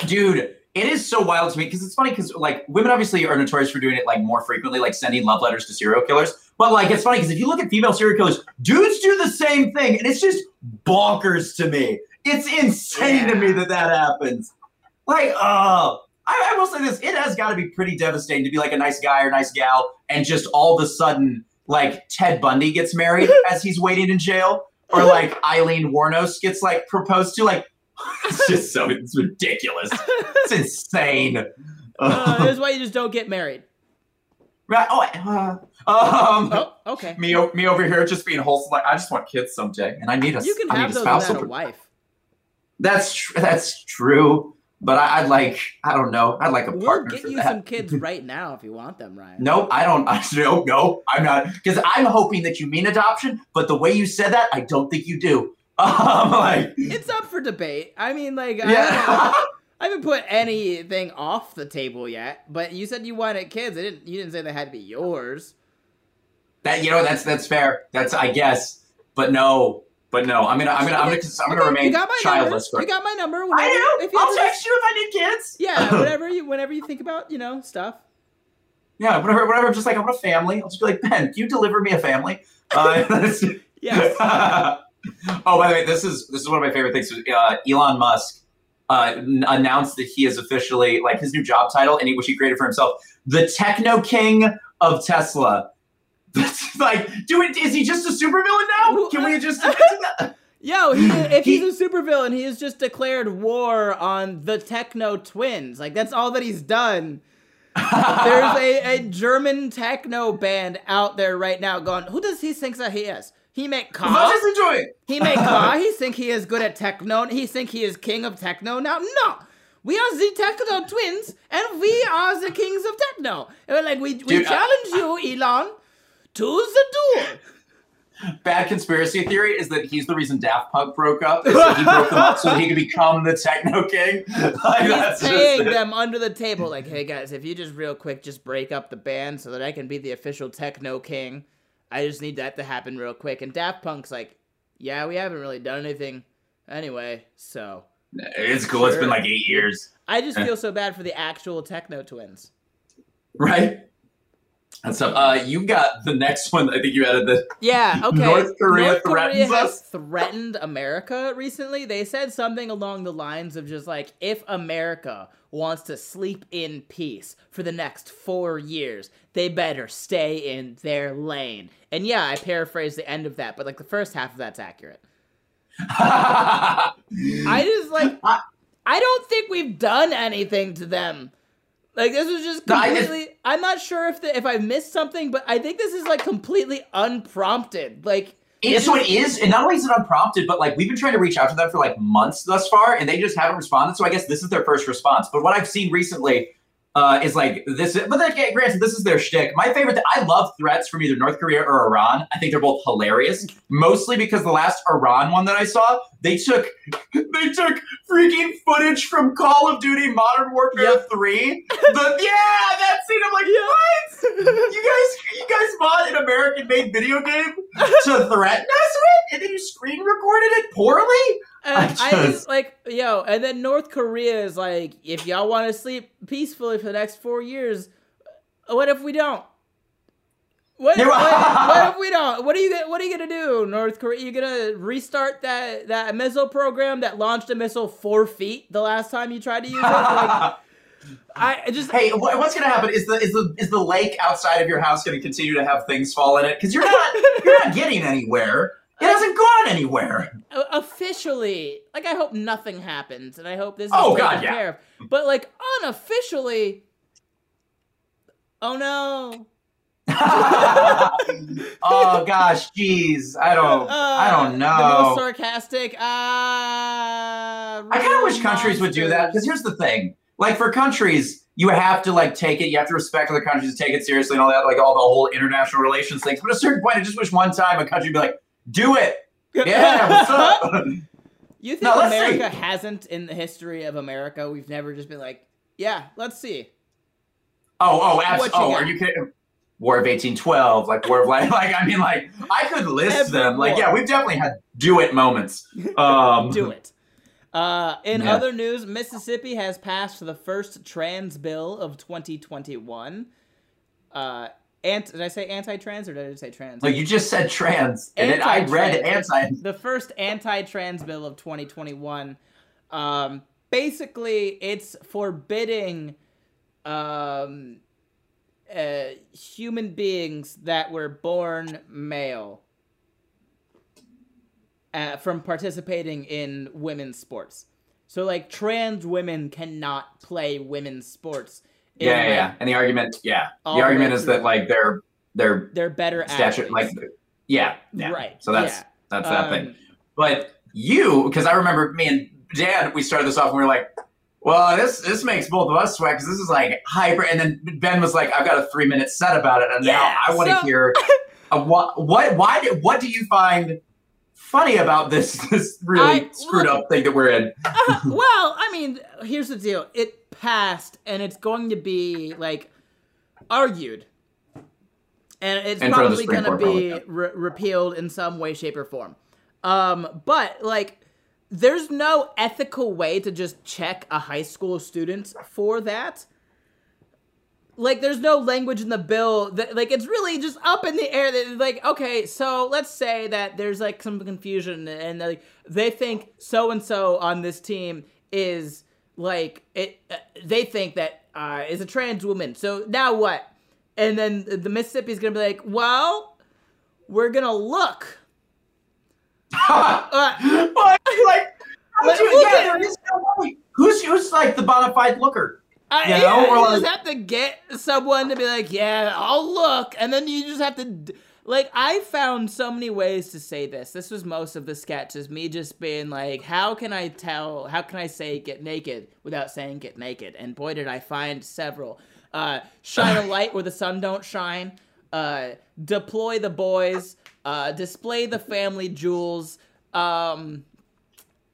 Dude, it is so wild to me because it's funny because like women obviously are notorious for doing it like more frequently, like sending love letters to serial killers. But like it's funny because if you look at female serial killers, dudes do the same thing, and it's just bonkers to me. It's insane to me that that happens. Like, uh, I, I will say this: it has got to be pretty devastating to be like a nice guy or nice gal, and just all of a sudden, like Ted Bundy gets married as he's waiting in jail, or like Aileen Wuornos gets like proposed to, like. It's just so it's ridiculous. It's insane. Uh, that's why you just don't get married. right? Oh, uh, um, Oh, okay. me, me over here just being wholesome. Like I just want kids someday, and I need a. Spouse. You can I need have a those spousal. without a wife. That's tr- that's true, but I, I'd like I don't know. I'd like a We'll partner get you that. some kids right now if you want them, Ryan. Nope, I don't. I, no, no, I'm not. Because I'm hoping that you mean adoption, but the way you said that, I don't think you do. Um, like, It's up for debate. I mean, like, I, yeah. haven't, I haven't put anything off the table yet. But you said you wanted kids. I didn't. You didn't say they had to be yours. that you know that's that's fair. That's I guess, but no, but no. I'm gonna I'm gonna I'm gonna I'm gonna Okay, remain you got my childless. Number. For, You got my number. I Whenever, do. If you I'll text you if I need kids. Yeah, whenever you whenever you think about you know stuff. Yeah, whatever, whatever. I'm just like, I want a family, I'll just be like, Ben, can you deliver me a family? Uh, Yes. Oh, by the way, this is this is one of my favorite things. Uh, Elon Musk uh, n- announced that he is officially like his new job title, and he, which he created for himself, the Techno King of Tesla. Like, do it. Is he just a supervillain now? Can we just? Yo, he, if He- he's a supervillain, he has just declared war on the Techno Twins. Like that's all that he's done. There's a, a German techno band out there right now going, who does he think that he is? He make car? just enjoy it. He make car? He think he is good at techno? He think he is king of techno now? No! We are the Techno Twins, and we are the kings of techno. And we're like, we, we Dude, I- challenge you, Elon, to the door. Bad conspiracy theory is that he's the reason Daft Punk broke up. Is that he broke them up so he could become the techno king. Like, He's paying them under the table, like, hey guys, if you just real quick just break up the band so that I can be the official techno king, I just need that to happen real quick. And Daft Punk's like, yeah, we haven't really done anything anyway, so It's cool. It's been like eight years, I just feel so bad for the actual techno twins. right? And so, uh, you got the next one. I think you added the Yeah, okay. North Korea North Korea threatens has us? threatened America recently. They said something along the lines of just like, if America wants to sleep in peace for the next four years, they better stay in their lane. And yeah, I paraphrased the end of that, but like the first half of that's accurate. I just like, I don't think we've done anything to them. Like this was just- completely. I'm not sure if the, if I missed something, but I think this is like completely unprompted. Like It- so it is, and not only is it unprompted, but like we've been trying to reach out to them for like months thus far, and they just haven't responded. So I guess this is their first response. But what I've seen recently uh, is like this. But then, again, granted, this is their shtick. My favorite. Th- I love threats from either North Korea or Iran. I think they're both hilarious. Mostly because the last Iran one that I saw, they took they took freaking footage from Call of Duty Modern Warfare Yep. Three. The yeah, that scene. I'm like, what? You guys, you guys bought an American-made video game to threaten us with, and then you screen recorded it poorly. And I I just- just like yo, and then North Korea is like, if y'all want to sleep peacefully for the next four years, uh, what if we don't? What, what, what if we don't? What are you gonna- What are you gonna do, North Korea? You gonna restart that that missile program that launched a missile four feet the last time you tried to use it? Like, I just Hey, wha- what's going to happen? Is the is the is the lake outside of your house going to continue to have things fall in it? Because you're not you're not getting anywhere. It hasn't gone anywhere. officially, like I hope nothing happens, and I hope this is Oh, taken God, yeah. care of. But like unofficially, oh no. oh gosh, jeez, I don't I Uh, don't The most know. sarcastic. Uh, I kind of wish countries would do that because here's the thing: like for countries, you have to like take it. You have to respect other countries, and take it seriously, and all that. Like all the whole international relations things. But at a certain point, I just wish one time a country would be like, "Do it, yeah, what's up?" You think No, America see. hasn't in the history of America? We've never just been like, yeah, let's see. Oh, oh, abs- What you oh, got? are you kidding? War of eighteen twelve, like War of like, like I mean, like I could list Every them. Like, yeah, we've definitely had do it moments. Um, Do it. Uh, in Yeah. other news, Mississippi has passed the first trans bill of 2021. Uh, ant- did I say anti-trans or did I just say trans? No, you just said trans, and it, I read anti. the first anti-trans bill of 2021 um basically it's forbidding um uh, human beings that were born male uh, from participating in women's sports so like trans women cannot play women's sports in, Yeah, yeah, yeah. And the argument, yeah, the argument is that like they're they're they're better statute, athletes. like yeah, yeah. right So that's yeah. that's that Um, thing. But you, because I remember me and Dan, we started this off and we were like, well, this this makes both of us sweat because this is like hyper. And then Ben was like, I've got a three minute set about it, and Yeah, now I want to so- hear uh, what what why did what do you find funny about this this really I- screwed up thing that we're in? Uh, well, I mean, here's the deal. It passed, and it's going to be like argued, and it's In front of the probably going to be re- repealed in some way, shape, or form. Um, but like, there's no ethical way to just check a high school student for that. Like, there's no language in the bill that, like, it's really just up in the air. That, like, okay, so let's say that there's like some confusion, and like they think so and so on this team is like it. Uh, they think that uh, is a trans woman. So now what? And then the Mississippi's gonna be like, well, we're gonna look. Uh, like, Like, do you- yeah, at- there is no way. Who's who's like the bona fide looker? I, You know, or you like- just have to get someone to be like, yeah, I'll look, and then you just have to, d- like, I found so many ways to say this. This was most of the sketches. me just being like, how can I tell, how can I say get naked without saying get naked? And boy, did I find several. Uh, shine a light where the sun don't shine. uh, deploy the boys, uh, display the family jewels. Um,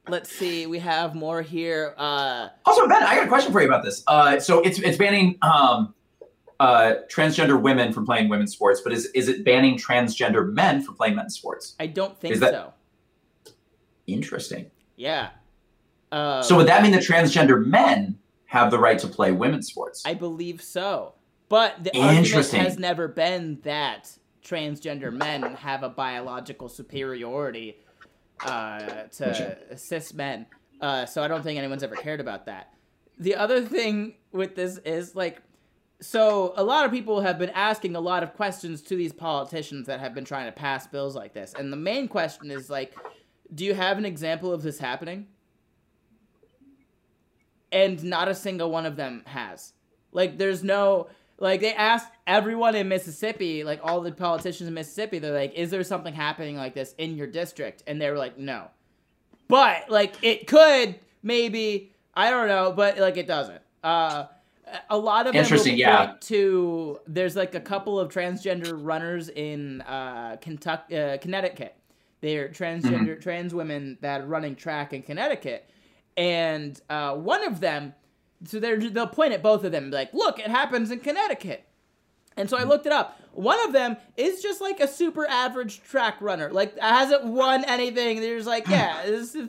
let's see, we have more here. Uh, Also, Ben, I got a question for you about this. Uh, so it's it's banning um, uh, transgender women from playing women's sports, but is is it banning transgender men from playing men's sports? I don't think that- so. Interesting. Yeah. Uh, So would that mean that transgender men have the right to play women's sports? I believe so. But the argument has never been that transgender men have a biological superiority uh, to cis men. Uh, so I don't think anyone's ever cared about that. The other thing with this is like, so a lot of people have been asking a lot of questions to these politicians that have been trying to pass bills like this. And the main question is like, do you have an example of this happening? and not a single one of them has. Like, there's no like they asked everyone in Mississippi, like all the politicians in Mississippi, they're like, "Is there something happening like this in your district?" And they were like, "No," but like it could maybe I don't know, but like it doesn't. Uh, a lot of them Interesting, yeah. to there's like a couple of transgender runners in uh, Kentucky, uh, Connecticut. They're transgender trans women that are running track in Connecticut, and uh, one of them, so they're they'll point at both of them, like, "Look, it happens in Connecticut." And so I looked it up. One of them is just like a super average track runner, like hasn't won anything. They're just like, yeah, this, is,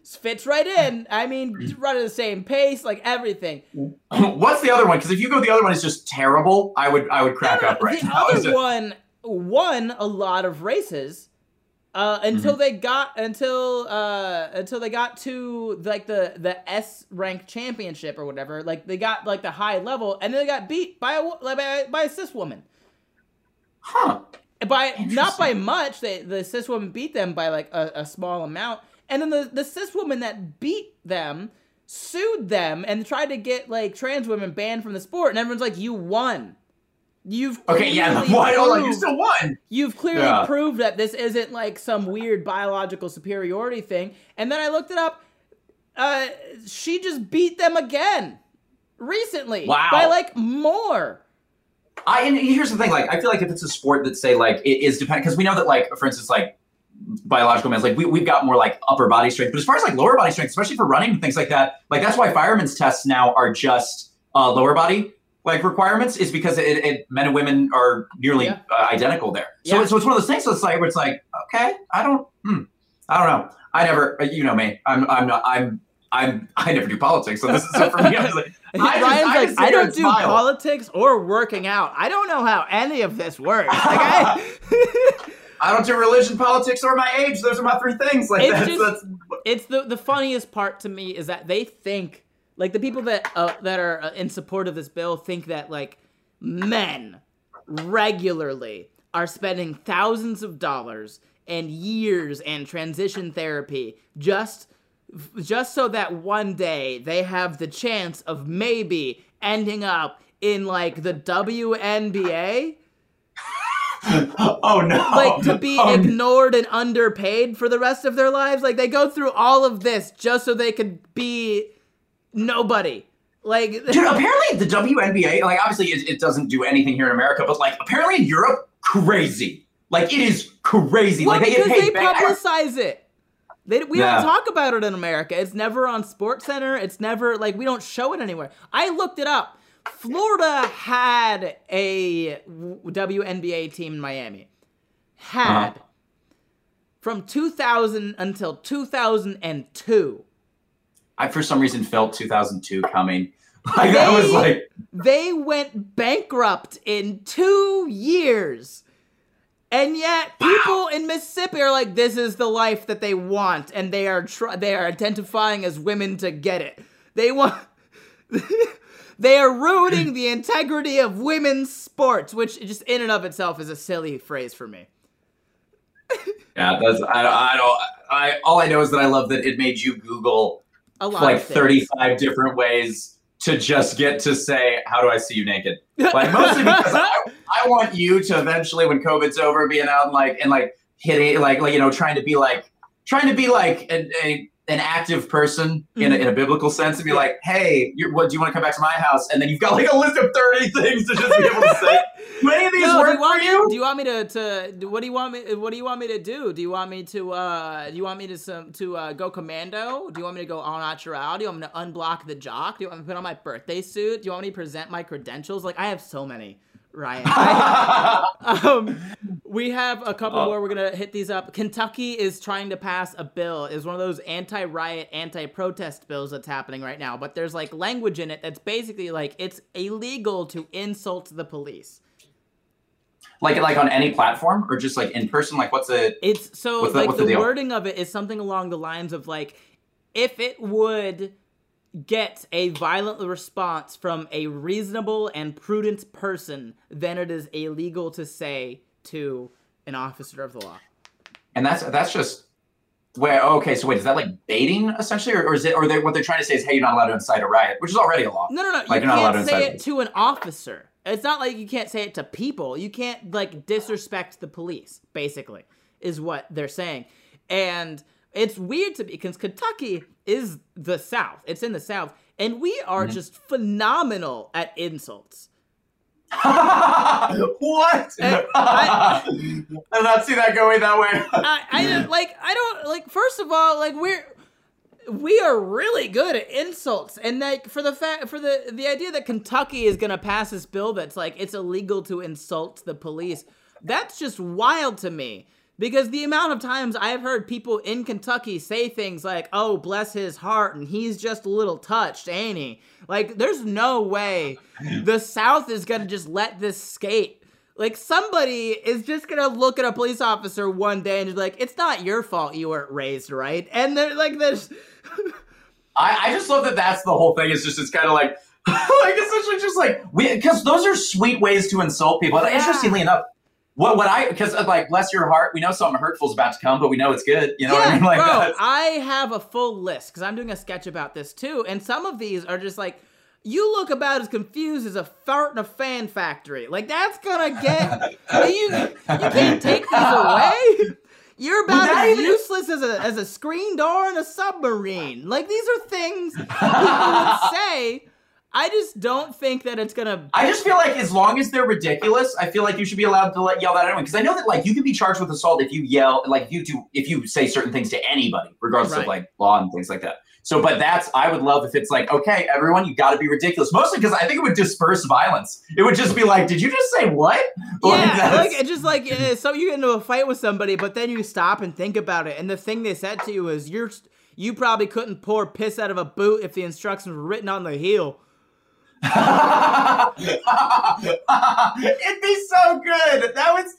this fits right in. I mean, mm-hmm. run at the same pace, like everything. What's the other one? Because if you go the other one is just terrible, I would I would crack No, no, up right the now. other Is it- one won a lot of races uh, until Mm-hmm. they got until uh, until they got to like the the S rank championship or whatever. Like they got like the high level, and then they got beat by a like, by, by a cis woman. Huh. By not by much. They the cis woman beat them by like a, a small amount, and then the the cis woman that beat them sued them and tried to get like trans women banned from the sport, and everyone's like, "You won." You've Okay, yeah. clearly Why? Oh, you proved- still won. You've clearly Yeah. proved that this isn't like some weird biological superiority thing. And then I looked it up. Uh, she just beat them again recently Wow. by like more. I and here's the thing, like I feel like if it's a sport that say like it is dependent because we know that like for instance like biological males like we, we've got more like upper body strength but as far as like lower body strength especially for running and things like that like that's why firemen's tests now are just uh, lower body like requirements is because it, it men and women are nearly Yeah. uh, identical there so, Yeah. so it's one of those things so it's like where it's like okay I don't hmm, I don't know I never uh, you know me I'm I'm not I'm I'm I never do politics so this is so for me I was like I Ryan's I like, I don't do smile." politics or working out. I don't know how any of this works. Like, I- I don't do religion, politics, or my age. Those are my three things. Like It's that's, just- that's it's the the funniest part to me is that they think like the people that uh, that are uh, in support of this bill think that like men regularly are spending thousands of dollars and years and transition therapy just just so that one day they have the chance of maybe ending up in like the WNBA oh no. like to be Oh, no. ignored and underpaid for the rest of their lives. Like they go through all of this just so they could be nobody. Like Dude, apparently the WNBA, like obviously it, it doesn't do anything here in America, but like apparently in Europe, crazy. Like it is crazy. well, like they because paid. they publicize it. They, we Yeah. don't talk about it in America. It's never on Sports Center. It's never like we don't show it anywhere. I looked it up. Florida had a WNBA team in Miami. Had Uh-huh. from 2000 until 2002. I for some reason felt 2002 coming. Like I was like, They went bankrupt in two years. And yet, people in Mississippi are like, "This is the life that they want," and they are tr- they are identifying as women to get it. They want, they are ruining the integrity of women's sports, which just in and of itself is a silly phrase for me. yeah, that's I, I don't. I all I know is that I love that it made you Google A lot like of 35 different ways to just get to say, "How do I see you naked?" Like mostly because I, I want you to eventually, when COVID's over, being out and like and like hitting like like you know trying to be like trying to be like a, a an active person in, a, in a biblical sense and be like, "Hey, you're, what do you want to come back to my house?" And then you've got like a list of thirty things to just be able to say. Do any of these No, work you want for me? Do you want me to, to? do- What do you want me? What do you want me to do? Do you want me to? uh Do you want me to some to uh, go commando? Do you want me to go all natural? Do you want me to unblock the jock? Do you want me to put on my birthday suit? Do you want me to present my credentials? Like I have so many, Ryan. I- um, we have a couple Oh. more. We're gonna hit these up. Kentucky is trying to pass a bill. Is one of those anti-riot, anti-protest bills that's happening right now. But there's like language in it that's basically like it's illegal to insult the police. like like on any platform or just like in person? Like what's it? It's so What's the- like what's the, the wording of it is something along the lines of like if it would get a violent response from a reasonable and prudent person, then it is illegal to say to an officer of the law. And that's that's just where oh, okay. So wait, is that like baiting essentially, or, or is it or they, what they're trying to say is, hey, you're not allowed to incite a riot, which is already a law. No, no, no. Like, you you're not allowed can't to say it to an officer. It's not like you can't say it to people. You can't like disrespect the police. Basically, is what they're saying, and it's weird to me because Kentucky is the South. It's in the South, and we are Mm-hmm. just phenomenal at insults. what? Eh, I did not see that going that way. I, I don't- like. I don't like. First of all, like we're we are really good at insults, and like for the fact for the the idea that Kentucky is gonna pass this bill that's like it's illegal to insult the police. That's just wild to me. Because the amount of times I've heard people in Kentucky say things like, oh, bless his heart, and he's just a little touched, ain't he? Like, there's no way the South is gonna just let this skate. Like, somebody is just gonna look at a police officer one day and be like, it's not your fault you weren't raised right. And they're like, there's. I, I just love that that's the whole thing. It's just it's kind of like like essentially just like we because those are sweet ways to insult people. Yeah. Interestingly enough, what what I because uh, like bless your heart, we know something hurtful is about to come, but we know it's good. You know what I mean? Like bro, I have a full list because I'm doing a sketch about this too, and some of these are just like, you look about as confused as a fart in a fan factory. Like that's gonna get you. You can't take these away. You're about as even- useless as a as a screen door in a submarine. Like these are things people would say. I just don't think that it's gonna. I just feel like as long as they're ridiculous, I feel like you should be allowed to let yell that anyway. Because I know that like you can be charged with assault if you yell, like if you do, if you say certain things to anybody, regardless Right. of like law and things like that. So, but that's I would love if it's like, okay, everyone, you got to be ridiculous. Mostly because I think it would disperse violence. It would just be like, did you just say what? Yeah, like it's just like so you get into a fight with somebody, but then you stop and think about it, and the thing they said to you is you're you probably couldn't pour piss out of a boot if the instructions were written on the heel. It'd be so good. That was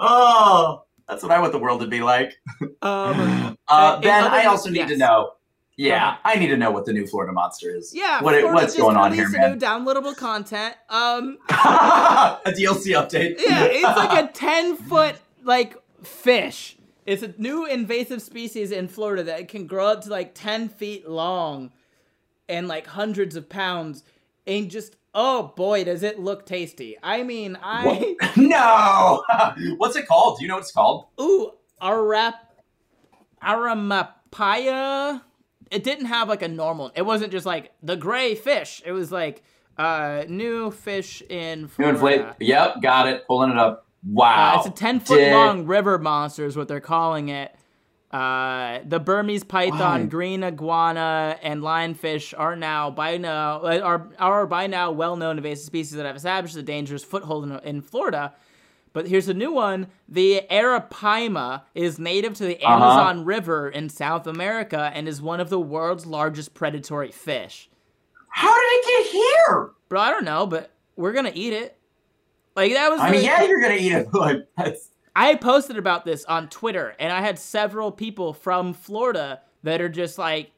oh, that's what I want the world to be like. Um, Uh, ben, I also need to know. Yeah. I need to know what the new Florida monster is. yeah, what, Florida what's going on here, man? New downloadable content. Um, a DLC update. yeah, it's like a ten foot like fish. It's a new invasive species in Florida that can grow up to like ten feet long, and like hundreds of pounds, and just oh boy, does it look tasty! I mean, I. What? no. What's it called? Do you know what it's called? Ooh, arap, aramapaya. It didn't have like a normal. It wasn't just like the gray fish. It was like uh new fish in Florida. New inflate. Yep, got it. Pulling it up. Wow. Uh, it's a ten foot Did- long river monster, is what they're calling it. Uh, the Burmese python, Why? green iguana, and lionfish are now by now uh, are are by now well known invasive species that have established a dangerous foothold in, in Florida. But here's a new one. The Arapaima is native to the Uh-huh. Amazon River in South America and is one of the world's largest predatory fish. How did it get here? Bro, I don't know, but we're gonna eat it. Like that was. I mean, the- yeah, you're gonna eat it. Like that's I posted about this on Twitter, and I had several people from Florida that are just like,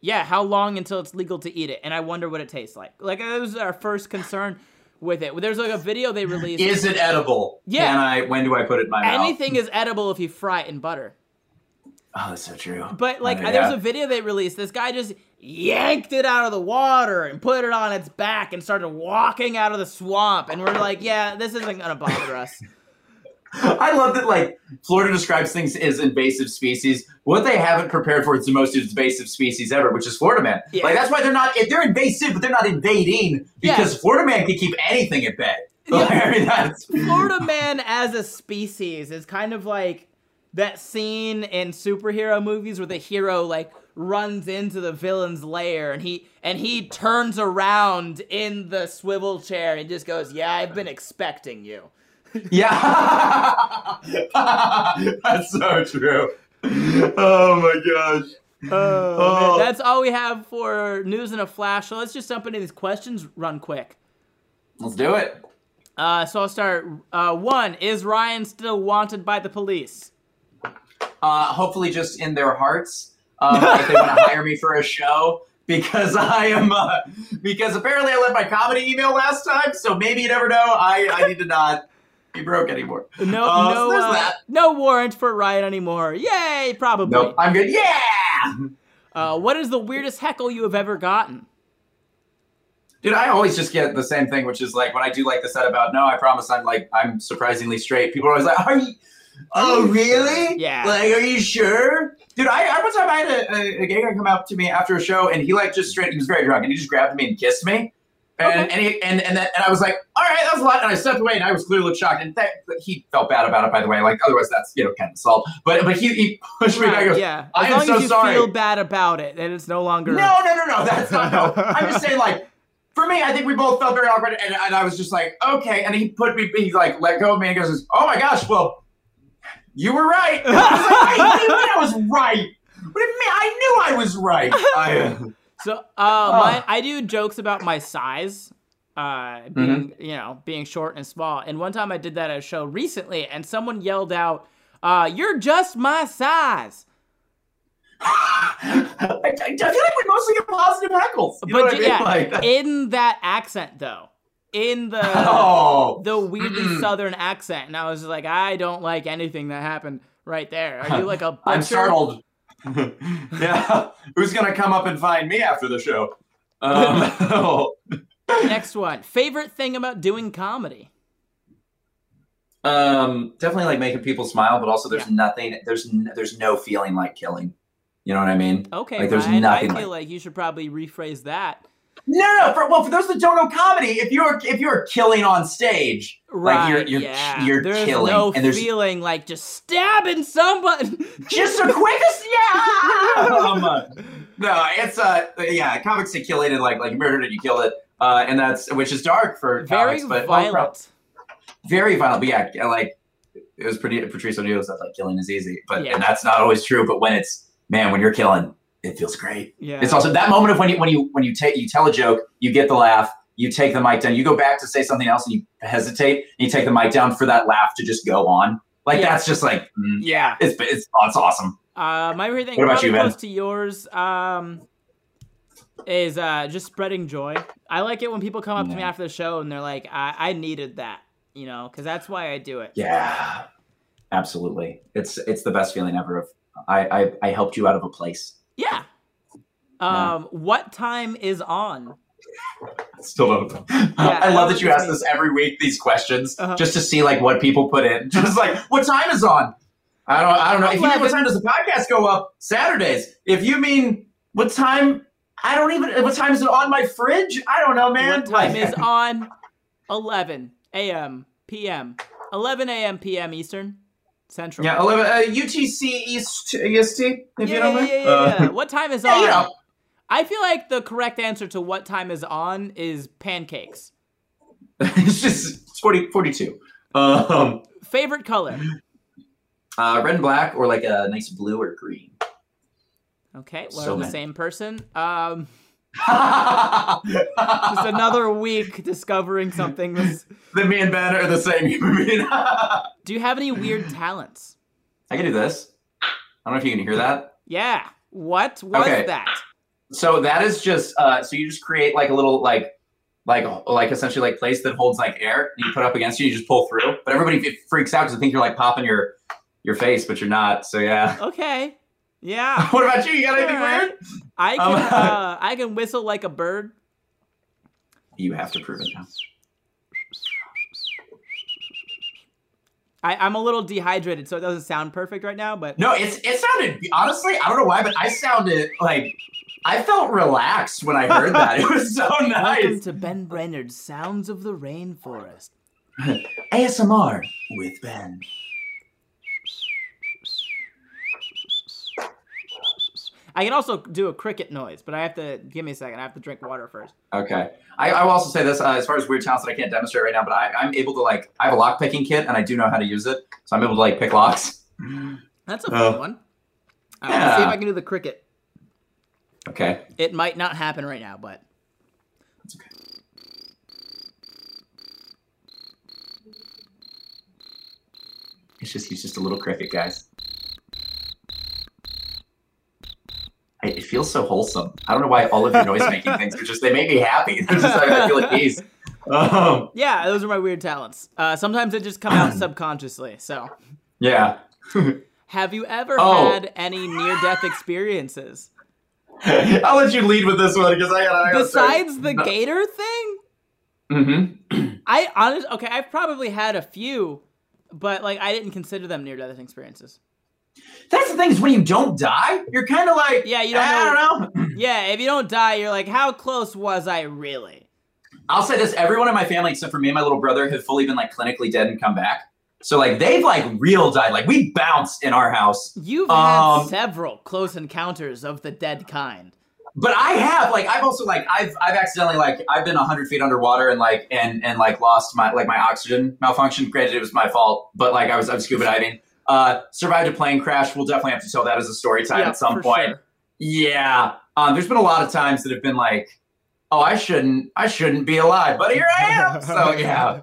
"Yeah, how long until it's legal to eat it?" And I wonder what it tastes like. Like that was our first concern with it. There's like a video they released. is it edible? Yeah. Can I? When do I put it in my mouth? Anything is edible if you fry it in butter. Oh, that's so true. But like, Oh, there's a video they released. This guy just yanked it out of the water and put it on its back and started walking out of the swamp. And we're like, "Yeah, this isn't gonna bother us." I love that like Florida describes things as invasive species. What they haven't prepared for is the most invasive species ever, which is Florida man. Yeah. Like that's why they're not they're invasive, but they're not invading because Florida man can keep anything at bay. Like, I mean, Florida man as a species is kind of like that scene in superhero movies where the hero like runs into the villain's lair and he and he turns around in the swivel chair and just goes, "Yeah, I've been expecting you." Yeah. that's so true. Oh my gosh. Oh, Oh. man, that's all we have for news in a flash. So let's just jump into these questions run quick. Let's do it. Uh, so I'll start. Uh, one is Ryan still wanted by the police? Uh, hopefully, just in their hearts, um, if they want to hire me for a show, because I am. Uh, because apparently, I left my comedy email last time, so maybe you never know. I, I need to not be broke anymore. No, Uh, no, there's uh, that. no warrant for riot anymore. Yay, probably. Nope, I'm good. Yeah, Uh, what is the weirdest heckle you have ever gotten? dude. I always just get the same thing, which is like when I do like the set about no, I promise I'm like I'm surprisingly straight. People are always like, are you? Oh, really? Yeah. Like, are you sure? Dude, I, I one time I had a, a, a gay guy come up to me after a show, and he like just straight. He was very drunk, and he just grabbed me and kissed me. And Okay. and, he, and and then, and I was like, all right, that was a lot. And I stepped away, and I was clearly shocked. And that, he felt bad about it, by the way. Like otherwise, that's you know kind of assault. But but he, he pushed me back. Goes, yeah. I As am long so as you sorry. feel bad about it, and it's no longer. No, no, no, no. That's not. No, I'm just saying, like, for me, I think we both felt very awkward, and, and I was just like, okay. And he put me, he's like let go of me and goes, oh my gosh, well, you were right. And I was like, what do you mean I was right? What do you mean? I knew I was right. I, uh, So, uh, my, I do jokes about my size, uh, being Mm-hmm. you know being short and small. And one time I did that at a show recently, and someone yelled out, uh, "You're just my size." I, I feel like we mostly get positive heckles. But I yeah, Like, in that accent though, in the oh, the weirdly southern accent, and I was like, I don't like anything that happened right there. Are you like a butcher? I'm startled. yeah, who's gonna come up and find me after the show? Um, Next one. Favorite thing about doing comedy? Um, definitely like making people smile, but also there's Yeah. nothing. There's n- there's no feeling like killing. You know what I mean? Okay, Like, there's Ryan, nothing I feel like you should probably rephrase that. No, no. For, well, for those that don't know comedy, if you're if you're killing on stage, Right, like you're you're yeah. you're there's killing, no and there's feeling like just stabbing somebody. just the quickest. Yeah. um, uh, no, it's uh yeah. Comics say kill it like like you murdered it, you kill it, uh, and that's which is dark for Very comics, but well, violent. very violent. But yeah, like it was pretty. Patrice O'Neal said like killing is easy, but Yeah. and that's not always true. But when it's man, when you're killing, it feels great. yeah. It's also that moment of when you when you when you take you tell a joke, you get the laugh, you take the mic down, you go back to say something else, and you hesitate, and you take the mic down for that laugh to just go on. Like Yeah. that's just like mm, yeah. it's it's it's awesome. Uh, my favorite thing, What about you, close to yours, um, is uh, just spreading joy. I like it when people come up to me after the show and they're like, I, I needed that, you know, because that's why I do it. Yeah, absolutely. It's it's the best feeling ever. Of I I, I helped you out of a place. Yeah. Um, what time is on? Still don't. I love that you I ask this every week. These questions Uh-huh. just to see like what people put in. Just like what time is on. I don't. I don't know. If you mean what Eleven. time does the podcast go up? Saturdays. If you mean what time, I don't even. What time is it on my fridge? I don't know, man. What time Like- is on? 11 a.m. p.m. 11 a.m. p.m. Eastern Central. Yeah, eleven uh, UTC East EST. If yeah, you don't yeah, mind. yeah, yeah, Uh. What time is yeah, on? you know. I feel like the correct answer to what time is on is pancakes. it's just it's 40, 42. Um, Favorite color? uh, red and black, or like a nice blue or green. Okay, we're So the same person. Um, Just another week discovering something. Was, Then me and Ben are the same human being. Do you have any weird talents? I can do this. I don't know if you can hear that. Yeah. What was Okay. that? So that is just uh, so you just create like a little like like like essentially like place that holds like air and you put up against you, you just pull through. But everybody freaks out because they think you're like popping your your face, but you're not. So yeah. Okay. Yeah. what about you? You got anything weird? I can Um, uh, I can whistle like a bird. You have to prove it now. I, I'm a little dehydrated, so it doesn't sound perfect right now. But No, it's it sounded honestly. I don't know why, but I sounded like I felt relaxed when I heard that. It was so nice. welcome to Ben Brainard's Sounds of the Rainforest. ASMR with Ben. I can also do a cricket noise, but I have to give me a second. I have to drink water first. Okay. I, I will also say this uh, as far as weird talents that I can't demonstrate right now, but I, I'm able to like I have a lock picking kit and I do know how to use it, so I'm able to like pick locks. That's a fun Oh. one. All right, let's see if I can do the cricket. Okay. It might not happen right now, but That's okay. It's just he's just a little cricket, guys. I, it feels so wholesome. I don't know why all of your noise making things are just they make me happy. They're just like, I feel at ease. Um, yeah, those are my weird talents. Uh, sometimes they just come out subconsciously. So, yeah. have you ever Oh. had any near-death experiences I'll let you lead with this one because I gotta besides the No. gator thing? Mm-hmm. I honest okay, I've probably had a few, but like I didn't consider them near-death experiences. That's the thing is when you don't die, you're kind of like, Yeah, you don't I don't know. Yeah, if you don't die, you're like, how close was I really? I'll say this: everyone in my family, except for me and my little brother, have fully been like clinically dead and come back. So like they've like real died. Like we bounced in our house, You've had Um, several close encounters of the dead kind. but I have like I've also like I've I've accidentally like I've been hundred feet underwater and like and and like lost my like my oxygen malfunction. Granted, it was my fault, but like I was I was scuba diving. Uh, survived a plane crash. We'll definitely have to tell that as a story time Yeah, at some point. sure. Yeah. Um, there's been a lot of times that have been like, oh, I shouldn't, I shouldn't be alive, but here I am. so yeah.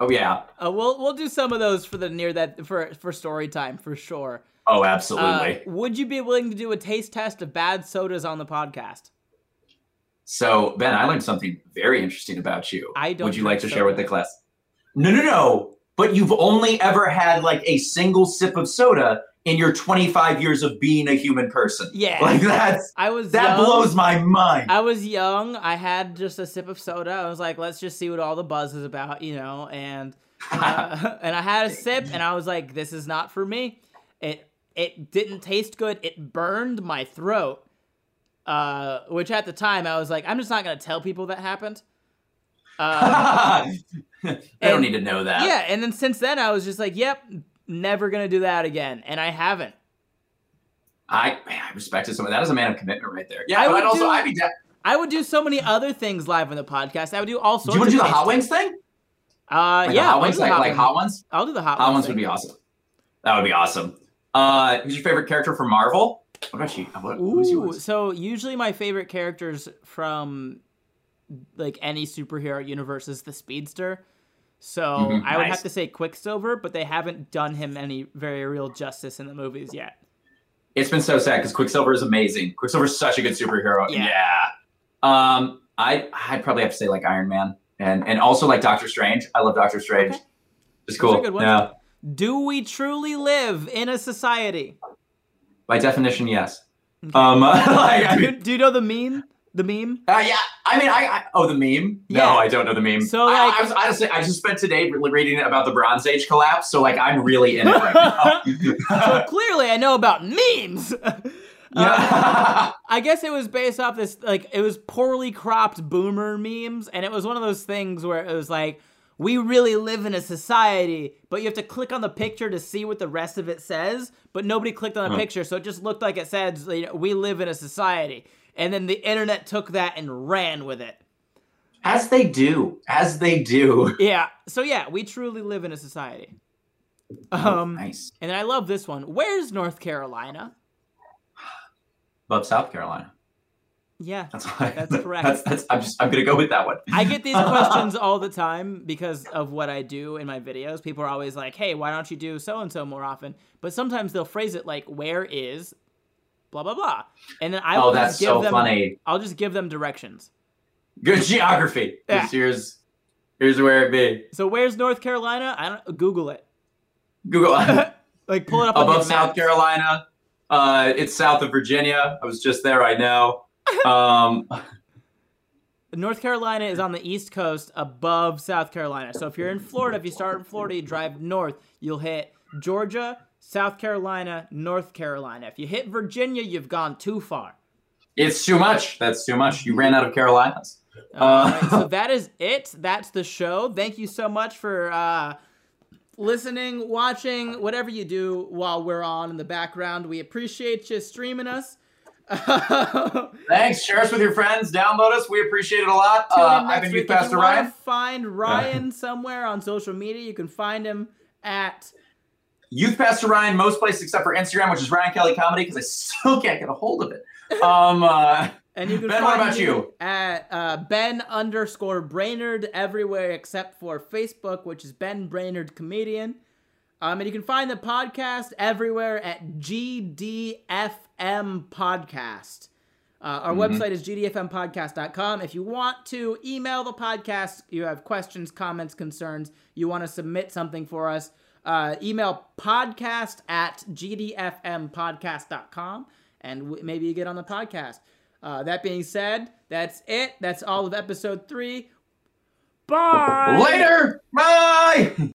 Oh yeah. Uh, we'll we'll do some of those for the near that for for story time for sure. Oh, Uh, absolutely. would you be willing to do a taste test of bad sodas on the podcast? so Ben, I learned something very interesting about you. I don't Would you like to drink share with the class? No, no, no. But you've only ever had like a single sip of soda in your 25 years of being a human person. Yeah. Like that's I was that young. blows my mind. I was young. I had just a sip of soda. I was like, let's just see what all the buzz is about, you know. And uh, and I had a sip, and I was like, this is not for me. It it didn't taste good. It burned my throat. Uh, which at the time I was like, I'm just not gonna tell people that happened. Uh, they don't need to know that. yeah, and then since then I was just like, yep, never gonna do that again, and I haven't. I man, I respected someone. That is a man of commitment right there. Yeah, I would I'd also do- I'd be down. I would do so many other things live on the podcast. I would do all sorts. Do you want to do the hot wings thing? Uh, Like yeah, hot wings, do the like, like ones. hot ones. I'll do the hot, wings. Hot ones ones would be awesome. That would be awesome. Uh, who's your favorite character from Marvel? What about you? What, Ooh, so usually my favorite characters from like any superhero universe is the Speedster. So Mhm, I would nice. have to say Quicksilver, but they haven't done him any very real justice in the movies yet. It's been so sad because Quicksilver is amazing. Quicksilver is such a good superhero. Yeah. Yeah. Um, I I'd probably have to say like Iron Man and and also like Doctor Strange. I love Doctor Strange. Okay. It's cool. good. Yeah. Do we truly live in a society? By definition, yes. Okay. Um, like, do, you, do you know the meme? The meme? uh, yeah. I mean, I, I oh the meme. Yeah. No, I don't know the meme. So, I- like- I, was honestly, I just spent today re- reading about the Bronze Age collapse. So like, I'm really in it right now. so clearly, I know about memes. Uh, yeah. I guess it was based off this like it was poorly cropped boomer memes, and it was one of those things where it was like we really live in a society, but you have to click on the picture to see what the rest of it says. But nobody clicked on the Huh. picture, so it just looked like it said you know, we live in a society. And then the internet took that and ran with it. As they do. As they do. Yeah. So yeah, we truly live in a society. Um, nice. and I love this one. Where's North Carolina? Above South Carolina. Yeah. That's why. That's correct. That's, that's. I'm just. I'm gonna go with that one. I get these questions all the time because of what I do in my videos. People are always like, "Hey, why don't you do so and so more often?" But sometimes they'll phrase it like, "Where is blah blah blah," and then I will oh, that's just give so them. funny. I'll just give them directions. Good geography. Yeah. Here's. Here's where it be. So where's North Carolina? I don't Google it. Google. like pull it up on Above South maps. Carolina. Uh, it's south of Virginia. I was just there. I know. Um, North Carolina is on the East Coast above South Carolina. So if you're in Florida, if you start in Florida, you drive north, you'll hit Georgia, South Carolina, North Carolina. If you hit Virginia, you've gone too far. It's too much. That's too much. You ran out of Carolinas. All Uh, right, so that is it. That's the show. Thank you so much for uh, listening, watching, whatever you do while we're on in the background. We appreciate you streaming us. Thanks. Share us with your friends. Download us. We appreciate it a lot. Uh, I've been. Youth If Pastor Ryan. Find Ryan somewhere on social media. You can find him at. Youth Pastor Ryan, most places except for Instagram, which is Ryan Kelly Comedy, because I still can't get a hold of it. Um, uh, And you can Ben, find what about you? At uh, Ben underscore Brainard everywhere except for Facebook, which is Ben Brainard Comedian. Um, and you can find the podcast everywhere at GDFM Podcast. Uh, our Mm-hmm. website is gdfmpodcast.com. If you want to email the podcast, you have questions, comments, concerns, you want to submit something for us, uh, email podcast at gdfmpodcast.com and w- maybe you get on the podcast. Uh, that being said, that's it. That's all of episode three. Bye. later. Bye.